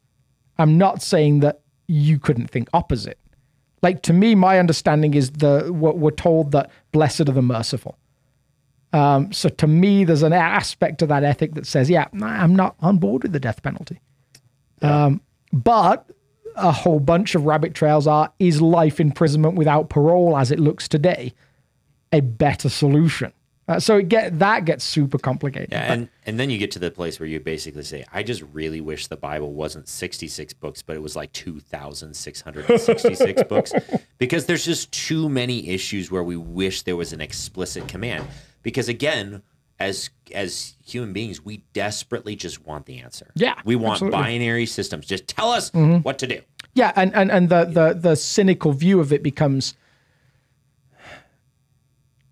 Speaker 2: I'm not saying that you couldn't think opposite. Like to me, my understanding is the what we're told that blessed are the merciful. Um, so to me, there's an aspect of that ethic that says, yeah, I'm not on board with the death penalty. Um, but a whole bunch of rabbit trails are is life imprisonment without parole as it looks today a better solution? Uh, so it get that gets super complicated.
Speaker 3: Yeah, and and then you get to the place where you basically say, I just really wish the Bible wasn't 66 books, but it was like 2,666 books, because there's just too many issues where we wish there was an explicit command. Because again, as as human beings, we desperately just want the answer.
Speaker 2: Yeah,
Speaker 3: we want
Speaker 2: absolutely. Mm-hmm.
Speaker 3: binary systems. Just tell us what to do.
Speaker 2: Yeah, and and and the the the cynical view of it becomes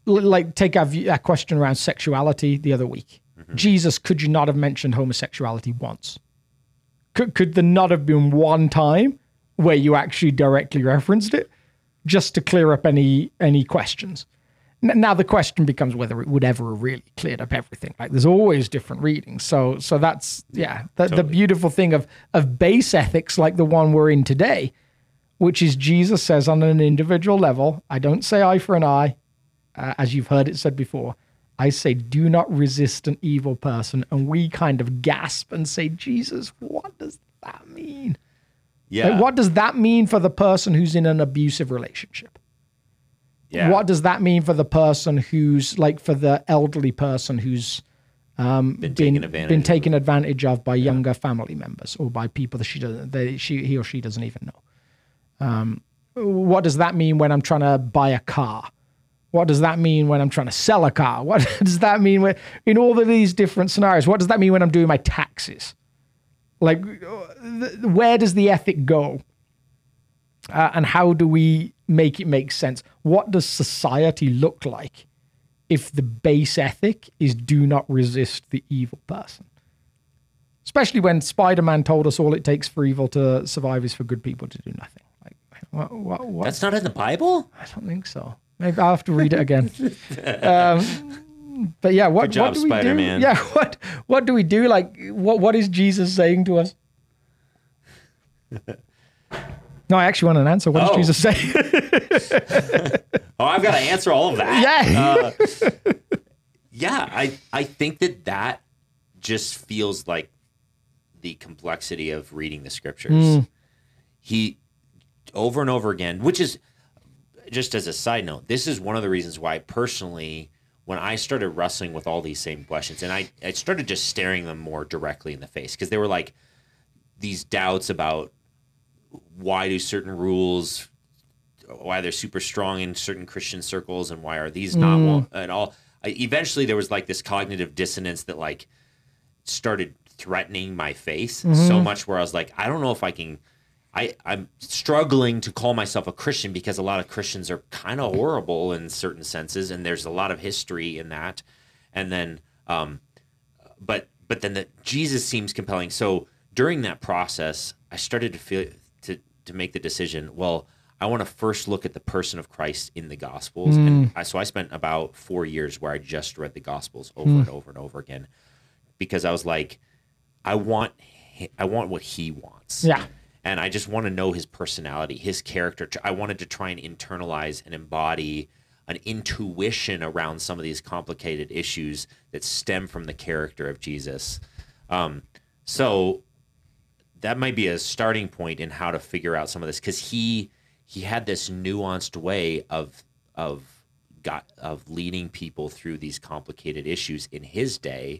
Speaker 2: like take our, view, our question around sexuality the other week. Mm-hmm. Jesus, could you not have mentioned homosexuality once? Could, could there not have been one time where you actually directly referenced it just to clear up any any questions? N- Now the question becomes whether it would ever have really cleared up everything. Like there's always different readings. So so that's yeah, the, the beautiful thing of of base ethics like the one we're in today, which is Jesus says on an individual level, I don't say eye for an eye, uh, as you've heard it said before. I say, do not resist an evil person. And we kind of gasp and say, Jesus, what does that mean?
Speaker 3: Yeah.
Speaker 2: Like, what does that mean for the person who's in an abusive relationship?
Speaker 3: yeah.
Speaker 2: What does that mean for the person who's like for the elderly person who's um,
Speaker 3: Been
Speaker 2: been
Speaker 3: taken advantage
Speaker 2: been
Speaker 3: of.
Speaker 2: taken advantage of by younger family members or by people that she doesn't, that she he or she doesn't even know. Um, what does that mean when I'm trying to buy a car? What does that mean when I'm trying to sell a car? What does that mean when, in all of these different scenarios? What does that mean when I'm doing my taxes? Like, uh, where does the ethic go? Uh, and how do we make it make sense? What does society look like if the base ethic is do not resist the evil person? Especially when Spider Man told us all it takes for evil to survive is for good people to do nothing. Like, what, what, what?
Speaker 3: That's not in the Bible?
Speaker 2: I don't think so. Maybe I'll have to read it again. um, but yeah, what,
Speaker 3: job,
Speaker 2: what do we
Speaker 3: Spider-Man.
Speaker 2: do? Yeah, what what do we do? Like, what what is Jesus saying to us? No, I actually want an answer. What does
Speaker 3: Oh.
Speaker 2: Jesus say?
Speaker 3: Oh, I've got to answer all of that.
Speaker 2: yeah,
Speaker 3: yeah i i think that that just feels like the complexity of reading the scriptures he over and over again which is just as a side note this is one of the reasons why personally when i started wrestling with all these same questions and i i started just staring them more directly in the face because they were like these doubts about why do certain rules why they're super strong in certain Christian circles and why are these not mm. and all. I, eventually, there was like this cognitive dissonance that like started threatening my faith mm-hmm. so much where I was like, I don't know if I can. I I'm struggling to call myself a Christian because a lot of Christians are kind of horrible in certain senses, and there's a lot of history in that. And then, um, but but then the Jesus seems compelling. So during that process, I started to feel to to make the decision. Well, I want to first look at the person of Christ in the Gospels, and I, so I spent about four years where I just read the Gospels over and over and over again because I was like, I want I want what he wants.
Speaker 2: Yeah.
Speaker 3: And I just want to know his personality, his character. I wanted to try and internalize and embody an intuition around some of these complicated issues that stem from the character of Jesus. Um, so that might be a starting point in how to figure out some of this because he he had this nuanced way of of got of leading people through these complicated issues in his day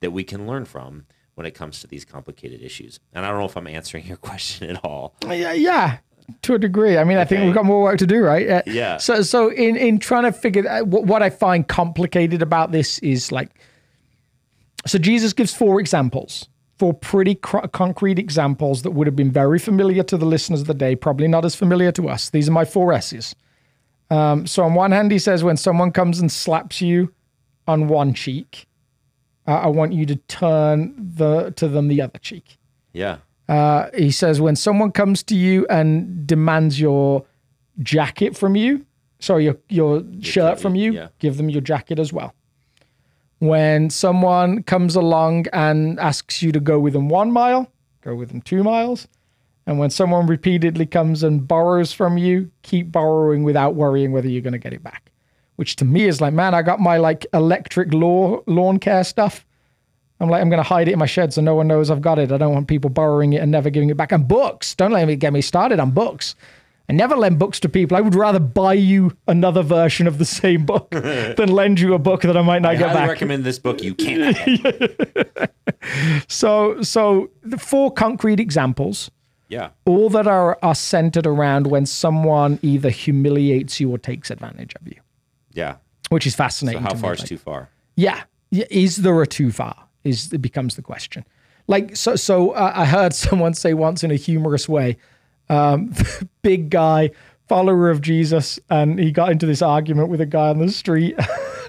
Speaker 3: that we can learn from when it comes to these complicated issues. And I don't know if I'm answering your question at all.
Speaker 2: yeah, yeah, to a degree. I mean, I think we've got more work to do, right? Uh,
Speaker 3: Yeah.
Speaker 2: So, so in in trying to figure out what, what I find complicated about this is like, so Jesus gives four examples, four pretty cr- concrete examples that would have been very familiar to the listeners of the day, probably not as familiar to us. These are my four S's. Um, so on one hand, he says, when someone comes and slaps you on one cheek, uh, I want you to turn the to them the other cheek.
Speaker 3: Yeah.
Speaker 2: Uh, he says when someone comes to you and demands your jacket from you, sorry, your your shirt from you,
Speaker 3: yeah.
Speaker 2: give them your jacket as well. When someone comes along and asks you to go with them one mile, go with them two miles. And when someone repeatedly comes and borrows from you, keep borrowing without worrying whether you're going to get it back. Which to me is like, man, I got my like electric law, lawn care stuff. I'm like, I'm going to hide it in my shed so no one knows I've got it. I don't want people borrowing it and never giving it back. And books, don't let me get me started on books. I never lend books to people. I would rather buy you another version of the same book than lend you a book that I might not
Speaker 3: I
Speaker 2: get back.
Speaker 3: recommend this book. You can't.
Speaker 2: So, so the four concrete examples,
Speaker 3: yeah.
Speaker 2: all that are are centered around when someone either humiliates you or takes advantage of you,
Speaker 3: Yeah.
Speaker 2: which is
Speaker 3: So
Speaker 2: fascinating.
Speaker 3: how
Speaker 2: to me.
Speaker 3: far is
Speaker 2: Like-
Speaker 3: too far?
Speaker 2: Yeah. Yeah. Is there a too far? Is it becomes the question. Like so. So uh, I heard someone say once in a humorous way, um, big guy, follower of Jesus, and he got into this argument with a guy on the street.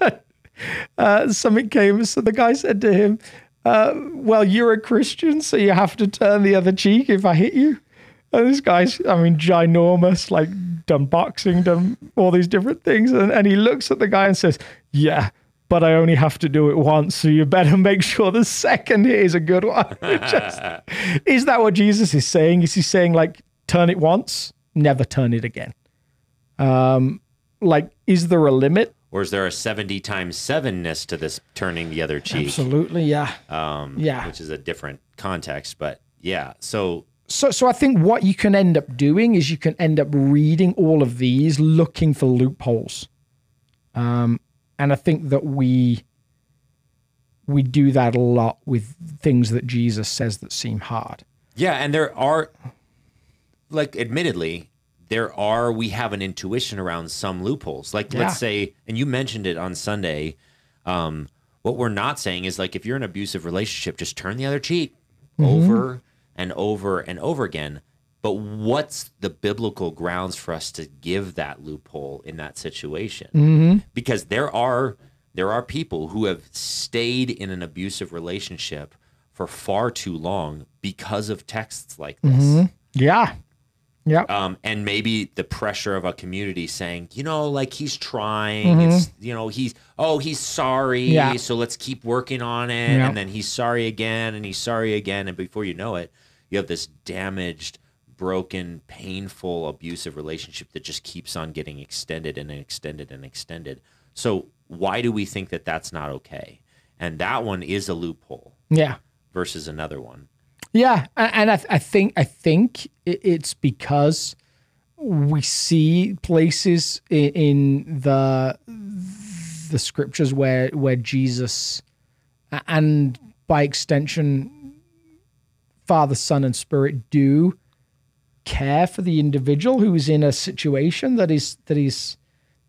Speaker 2: uh, something came. So the guy said to him, uh, "Well, you're a Christian, so you have to turn the other cheek if I hit you." And this guy's, I mean, ginormous, like done boxing, done all these different things, and, and he looks at the guy and says, "Yeah." But I only have to do it once, so you better make sure the second hit is a good one. Just, is that what Jesus is saying? Is he saying like turn it once, never turn it again? Um, like, is there a limit?
Speaker 3: Or is there a 70 times sevenness to this turning the other cheek?
Speaker 2: Absolutely, yeah.
Speaker 3: Um,
Speaker 2: Yeah.
Speaker 3: Which is a different context. But yeah. So
Speaker 2: So, so I think what you can end up doing is you can end up reading all of these, looking for loopholes. Um, and I think that we we do that a lot with things that Jesus says that seem hard.
Speaker 3: Yeah, and there are, like, admittedly, there are. We have an intuition around some loopholes. Like,
Speaker 2: Yeah.
Speaker 3: let's say, and you mentioned it on Sunday. Um, what we're not saying is like, if you're in an abusive relationship, just turn the other cheek over and over and over again. But what's the biblical grounds for us to give that loophole in that situation? Mm-hmm. Because there are there are people who have stayed in an abusive relationship for far too long because of texts like this. Mm-hmm.
Speaker 2: Yeah, yeah,
Speaker 3: Um, and maybe the pressure of a community saying, you know, like he's trying, it's you know, he's oh, he's sorry,
Speaker 2: Yeah.
Speaker 3: so let's keep working on it.
Speaker 2: Yeah.
Speaker 3: And then he's sorry again and he's sorry again. And before you know it, you have this damaged, broken, painful, abusive relationship that just keeps on getting extended and extended and extended. So why do we think that that's not okay? And that one is a loophole
Speaker 2: yeah.
Speaker 3: versus another one.
Speaker 2: Yeah, and I, th- I think I think it's because we see places in the the scriptures where where Jesus and by extension Father, Son, and Spirit do care for the individual who is in a situation that is that is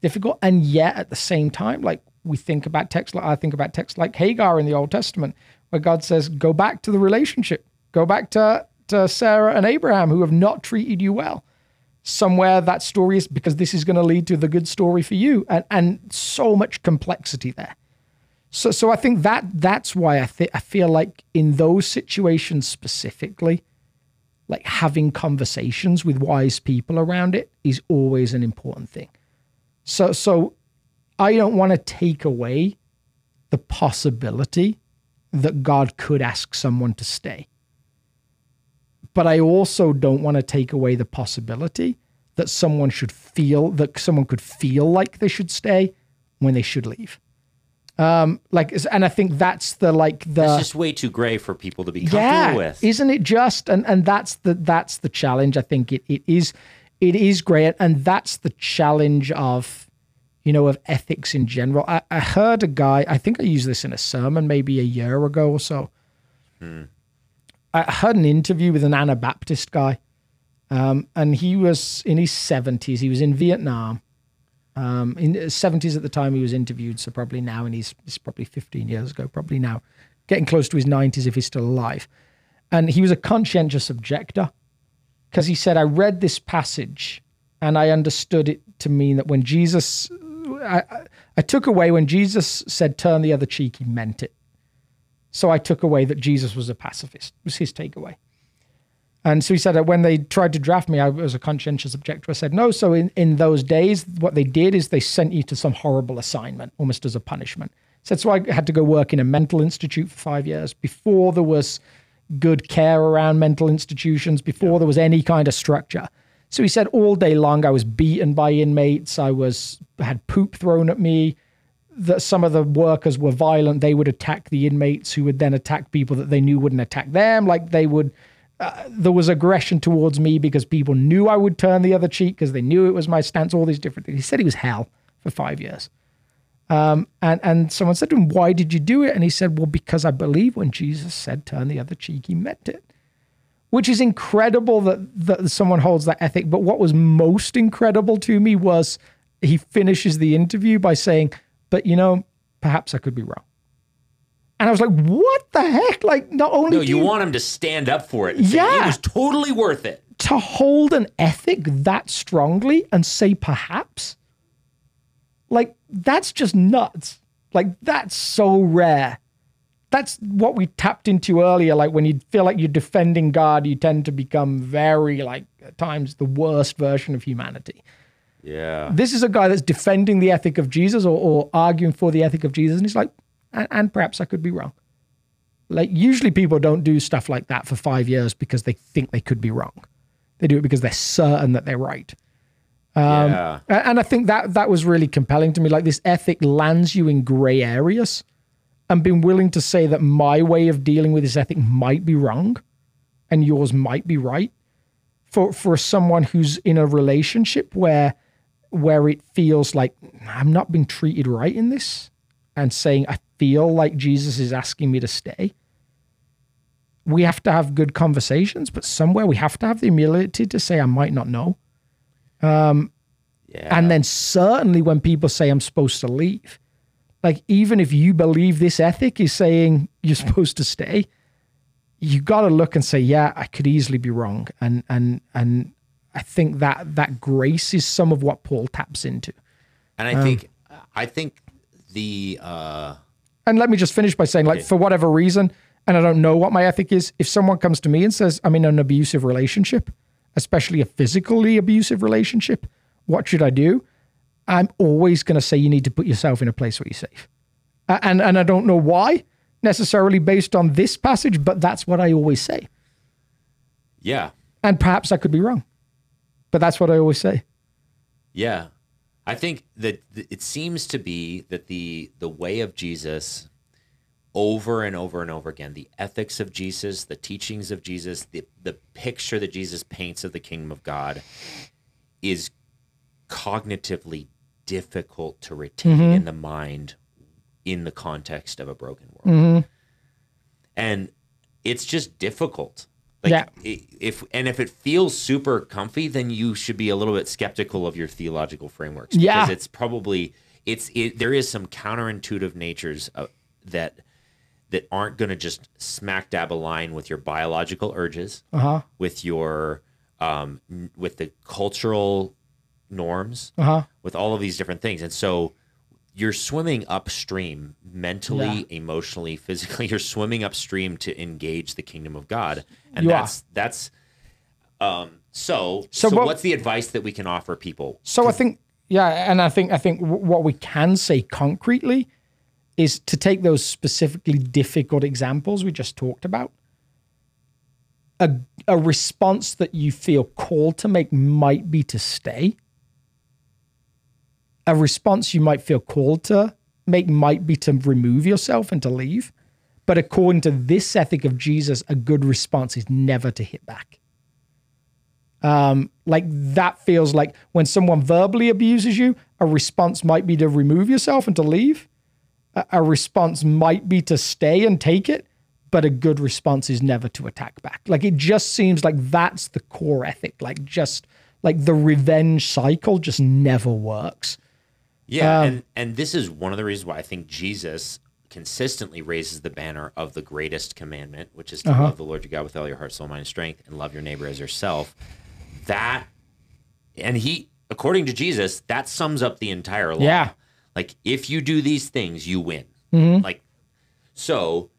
Speaker 2: difficult, and yet at the same time, like we think about texts like I think about texts like Hagar in the Old Testament, where God says, "Go back to the relationship, go back to to Sarah and Abraham, who have not treated you well." Somewhere that story is because this is going to lead to the good story for you, and and so much complexity there. So so I think that that's why I think I feel like in those situations specifically, like having conversations with wise people around it is always an important thing. So so I don't want to take away the possibility that God could ask someone to stay. But I also don't want to take away the possibility that someone should feel that someone could feel like they should stay when they should leave. Um like and I think that's the like the
Speaker 3: It's just way too gray for people to be comfortable
Speaker 2: yeah,
Speaker 3: with.
Speaker 2: isn't it just? And and that's the that's the challenge. I think it it is it is gray, and that's the challenge of you know of ethics in general. I, I heard a guy. I think I used this in a sermon maybe a year ago or so. I heard an interview with an Anabaptist guy, um, and he was in his seventies. He was in Vietnam. Um, in the 70s at the time he was interviewed, so probably now, and he's, it's probably 15 years ago, probably now, getting close to his 90s if he's still alive. And he was a conscientious objector because he said, I read this passage and I understood it to mean that when Jesus, I, I- I took away when Jesus said, turn the other cheek, he meant it. So I took away that Jesus was a pacifist, was his takeaway. And so he said that when they tried to draft me, I was a conscientious objector. I said, no. So in, in those days, what they did is they sent you to some horrible assignment, almost as a punishment. He said, so I had to go work in a mental institute for five years before there was good care around mental institutions, before there was any kind of structure. So he said, all day long, I was beaten by inmates. I was had poop thrown at me that some of the workers were violent. They would attack the inmates who would then attack people that they knew wouldn't attack them. Like they would, uh, there was aggression towards me because people knew I would turn the other cheek because they knew it was my stance, all these different things. He said he was hell for five years. Um, and, and someone said to him, Why did you do it? And he said, Well, because I believe when Jesus said turn the other cheek, he meant it. Which is incredible that, that someone holds that ethic. But what was most incredible to me was he finishes the interview by saying, But you know, perhaps I could be wrong. And I was like, What the heck? Like, not only
Speaker 3: No,
Speaker 2: do
Speaker 3: you want him to stand up for it. And say,
Speaker 2: Yeah.
Speaker 3: it was totally worth it.
Speaker 2: to hold an ethic that strongly and say perhaps like that's just nuts Like that's so rare. That's what we tapped into earlier. Like when you feel like you're defending God, you tend to become very like at times the worst version of humanity.
Speaker 3: Yeah.
Speaker 2: This is a guy that's defending the ethic of Jesus or, or arguing for the ethic of Jesus, and he's like, and, and perhaps I could be wrong. Like usually people don't do stuff like that for five years because they think they could be wrong. They do it because they're certain that they're right.
Speaker 3: Um,
Speaker 2: yeah. And I think that that was really compelling to me. Like this ethic lands you in gray areas and being willing to say that my way of dealing with this ethic might be wrong and yours might be right. For for someone who's in a relationship where where it feels like I'm not being treated right in this and saying I feel like Jesus is asking me to stay. We have to have good conversations, but somewhere we have to have the humility to say I might not know.
Speaker 3: Um, yeah.
Speaker 2: And then certainly when people say I'm supposed to leave, like even if you believe this ethic is saying you're supposed to stay, you got to look and say, yeah, I could easily be wrong. And and and I think that that grace is some of what Paul taps into.
Speaker 3: and I think I think the uh
Speaker 2: And let me just finish by saying, like, for whatever reason, and I don't know what my ethic is, if someone comes to me and says, I'm in an abusive relationship, especially a physically abusive relationship, what should I do? I'm always going to say you need to put yourself in a place where you're safe. And, and I don't know why necessarily based on this passage, but that's what I always say.
Speaker 3: yeah.
Speaker 2: And perhaps I could be wrong, but that's what I always say.
Speaker 3: Yeah. I think that it seems to be that the the way of Jesus over and over and over again, the ethics of Jesus, the teachings of Jesus, the the picture that Jesus paints of the kingdom of God is cognitively difficult to retain mm-hmm. in the mind in the context of a broken world. Mm-hmm. And it's just difficult. Like
Speaker 2: Yeah.
Speaker 3: if and if it feels super comfy, then you should be a little bit skeptical of your theological frameworks.
Speaker 2: Yeah.
Speaker 3: because it's probably it's it, there is some counterintuitive natures of, that that aren't going to just smack dab align with your biological urges,
Speaker 2: Uh huh.
Speaker 3: with your um, n- with the cultural norms,
Speaker 2: Uh huh.
Speaker 3: with all of these different things, and so you're swimming upstream mentally, emotionally, physically. You're swimming upstream to engage the kingdom of God, and
Speaker 2: You are.
Speaker 3: that's that's. Um, so,
Speaker 2: So
Speaker 3: so,
Speaker 2: what-
Speaker 3: what's the advice that we can offer people?
Speaker 2: So I think, yeah, and I think I think w- what we can say concretely is to take those specifically difficult examples we just talked about. A a response that you feel called to make might be to stay. A response you might feel called to make might be to remove yourself and to leave. But according to this ethic of Jesus, a good response is never to hit back. Um, like that feels like when someone verbally abuses you, a response might be to remove yourself and to leave. A, a response might be to stay and take it, but a good response is never to attack back. Like it just seems like that's the core ethic. Like just like the revenge cycle just never works.
Speaker 3: Yeah,
Speaker 2: Um,
Speaker 3: and and this is one of the reasons why I think Jesus consistently raises the banner of the greatest commandment, which is to
Speaker 2: Uh-huh.
Speaker 3: love the Lord your God with all your heart, soul, mind, and strength, and love your neighbor as yourself. That, and he, according to Jesus, that sums up the entire law.
Speaker 2: Yeah.
Speaker 3: like if you do these things, you win.
Speaker 2: Mm-hmm.
Speaker 3: Like, so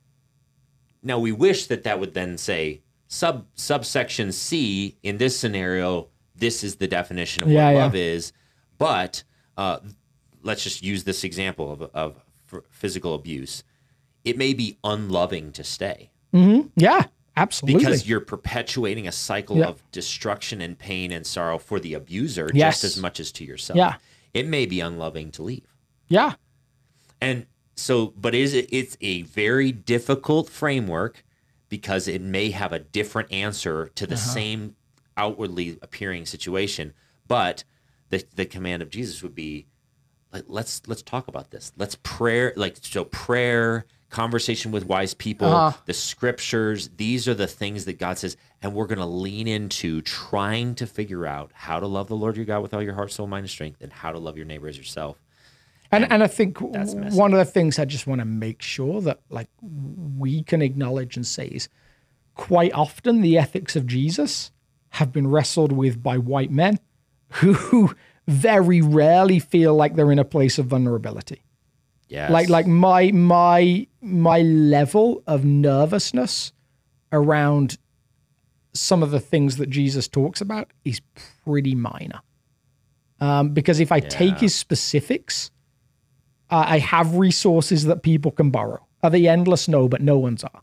Speaker 3: now we wish that that would then say sub subsection C in this scenario. This is the definition of what
Speaker 2: yeah.
Speaker 3: love is, but uh, let's just use this example of, of physical abuse. It may be unloving to stay mm-hmm.
Speaker 2: Yeah, absolutely.
Speaker 3: because you're perpetuating a cycle
Speaker 2: Yeah.
Speaker 3: of destruction and pain and sorrow for the abuser
Speaker 2: Yes.
Speaker 3: just as much as to yourself.
Speaker 2: Yeah.
Speaker 3: It may be unloving to leave.
Speaker 2: yeah.
Speaker 3: And so, but is it? It's a very difficult framework because it may have a different answer to the uh-huh. same outwardly appearing situation. But the the command of Jesus would be, like, let's let's talk about this. Let's prayer, like so prayer, conversation with wise people,
Speaker 2: Uh-huh.
Speaker 3: the scriptures. These are the things that God says, and we're going to lean into trying to figure out how to love the Lord your God with all your heart, soul, mind, and strength, and how to love your neighbor as yourself.
Speaker 2: And and I think one of the things I just want to make sure that like we can acknowledge and say is quite often the ethics of Jesus have been wrestled with by white men who very rarely feel like they're in a place of vulnerability.
Speaker 3: Yes.
Speaker 2: Like like my my my level of nervousness around some of the things that Jesus talks about is pretty minor. Um, because if I take his specifics, I I have resources that people can borrow. Are they endless? No, but no one's are.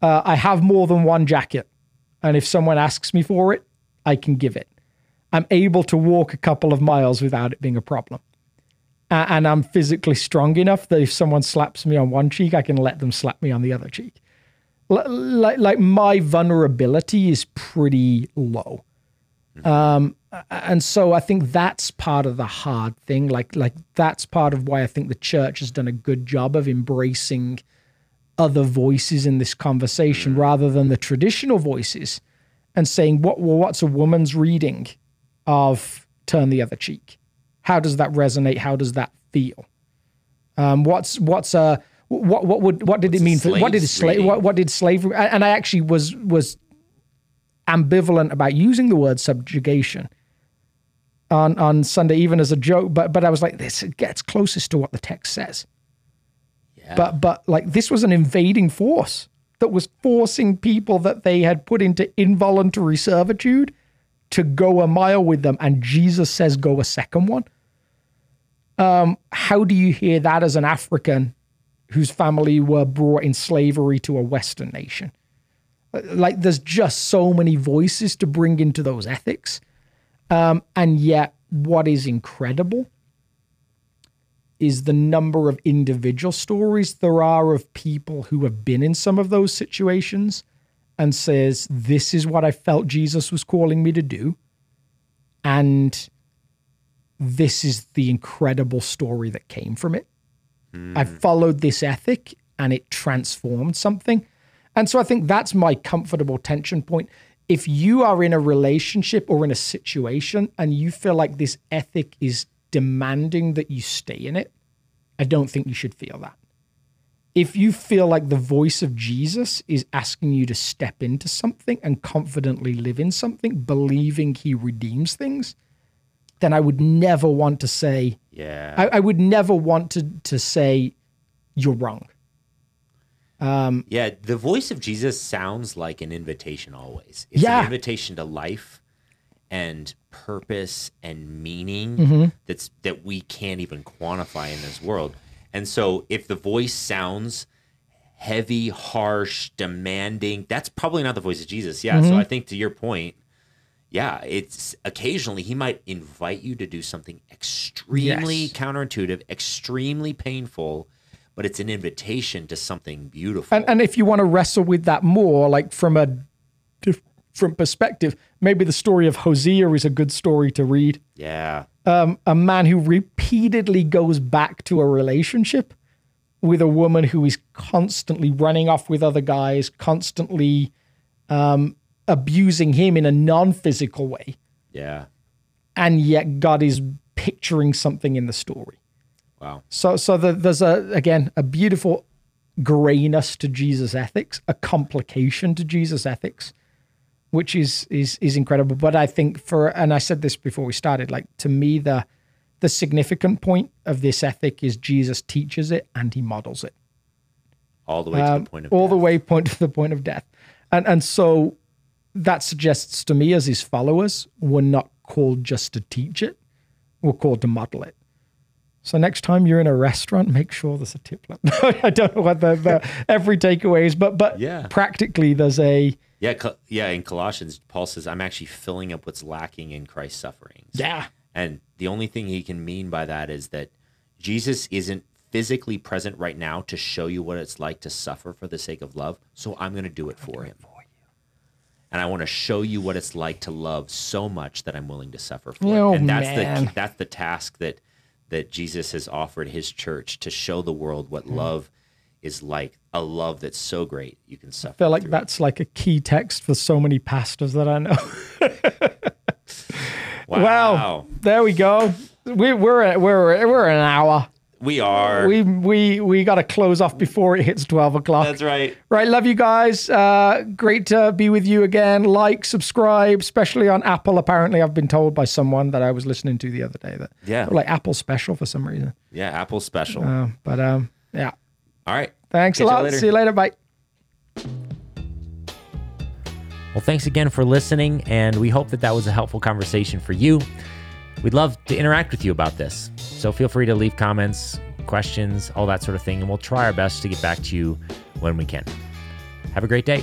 Speaker 2: Uh, I have more than one jacket, and if someone asks me for it, I can give it. I'm able to walk a couple of miles without it being a problem. A- and I'm physically strong enough that if someone slaps me on one cheek, I can let them slap me on the other cheek. L- like, like my vulnerability is pretty low. Um, and so I think that's part of the hard thing. Like, like that's part of why I think the church has done a good job of embracing other voices in this conversation rather than the traditional voices and saying, what, well, what's a woman's reading of Turn the Other Cheek? How does that resonate? How does that feel? Um, what's what's a what what would what did it mean? For, what did slave what, what did slavery? And I actually was was ambivalent about using the word subjugation on on Sunday, even as a joke. But but I was like, this gets closest to what the text says.
Speaker 3: Yeah.
Speaker 2: But but like this was an invading force that was forcing people that they had put into involuntary servitude to go a mile with them, and Jesus says go a second one. Um, how do you hear that as an African whose family were brought in slavery to a Western nation? Like there's just so many voices to bring into those ethics. Um, and yet, what is incredible is the number of individual stories there are of people who have been in some of those situations and says, This is what I felt Jesus was calling me to do. And this is the incredible story that came from it. Hmm. I followed this ethic and it transformed something. And so I think that's my comfortable tension point. If you are in a relationship or in a situation and you feel like this ethic is demanding that you stay in it, I don't think you should feel that. If you feel like the voice of Jesus is asking you to step into something and confidently live in something, believing he redeems things, then I would never want to say,
Speaker 3: yeah.
Speaker 2: I, I would never want to to say you're wrong.
Speaker 3: Yeah, the voice of Jesus sounds like an invitation always. It's
Speaker 2: Yeah.
Speaker 3: an invitation to life and purpose and meaning
Speaker 2: Mm-hmm.
Speaker 3: that's that we can't even quantify in this world. And so if the voice sounds heavy, harsh, demanding, that's probably not the voice of Jesus. Yeah,
Speaker 2: Mm-hmm.
Speaker 3: so I think to your point, yeah, it's occasionally he might invite you to do something extremely
Speaker 2: Yes.
Speaker 3: counterintuitive, extremely painful, but it's an invitation to something beautiful.
Speaker 2: And and if you want to wrestle with that more, like from a different perspective, maybe the story of Hosea is a good story to read.
Speaker 3: yeah.
Speaker 2: Um, a man who repeatedly goes back to a relationship with a woman who is constantly running off with other guys, constantly um, abusing him in a non-physical way,
Speaker 3: Yeah.
Speaker 2: and yet God is picturing something in the story.
Speaker 3: Wow.
Speaker 2: So, so the, there's a again a beautiful grayness to Jesus' ethics, a complication to Jesus' ethics, which is is is incredible. But I think for and I said this before we started, like to me the the significant point of this ethic is Jesus teaches it and he models it
Speaker 3: All the way to
Speaker 2: um,
Speaker 3: the point of
Speaker 2: all the
Speaker 3: death.
Speaker 2: way point to the point of death, and and so that suggests to me as his followers, we're not called just to teach it, we're called to model it. So next time you're in a restaurant, make sure there's a tip. I don't know what the, the every takeaway is, but but
Speaker 3: Yeah.
Speaker 2: practically there's a
Speaker 3: Yeah, yeah. In Colossians, Paul says, "I'm actually filling up what's lacking in Christ's sufferings."
Speaker 2: yeah
Speaker 3: And the only thing he can mean by that is that Jesus isn't physically present right now to show you what it's like to suffer for the sake of love. So I'm going to do it for him. And I want to show you what it's like to love so much that I'm willing to suffer for
Speaker 2: Oh,
Speaker 3: it. And that's
Speaker 2: man.
Speaker 3: the that's the task that that Jesus has offered his church to show the world what mm. love is like. A love that's so great you can suffer.
Speaker 2: I feel like
Speaker 3: through it.
Speaker 2: that's like a key text for so many pastors that I know.
Speaker 3: Wow.
Speaker 2: Wow, there we go. We, we're at, we're we're an hour.
Speaker 4: We are.
Speaker 2: We we we got to close off before it hits twelve o'clock.
Speaker 4: That's right.
Speaker 2: Right, love you guys. Uh, great to be with you again. Like, subscribe, especially on Apple. Apparently, I've been told by someone that I was listening to the other day that
Speaker 4: Yeah.
Speaker 2: like Apple special for some reason.
Speaker 4: Yeah, Apple special.
Speaker 2: Uh, but um, yeah.
Speaker 4: All right.
Speaker 2: Thanks
Speaker 4: Catch
Speaker 2: a lot.
Speaker 4: later.
Speaker 2: See you later. Bye.
Speaker 3: Well, thanks again for listening, and we hope that that was a helpful conversation for you. We'd love to interact with you about this. So feel free to leave comments, questions, all that sort of thing, and we'll try our best to get back to you when we can. Have a great day.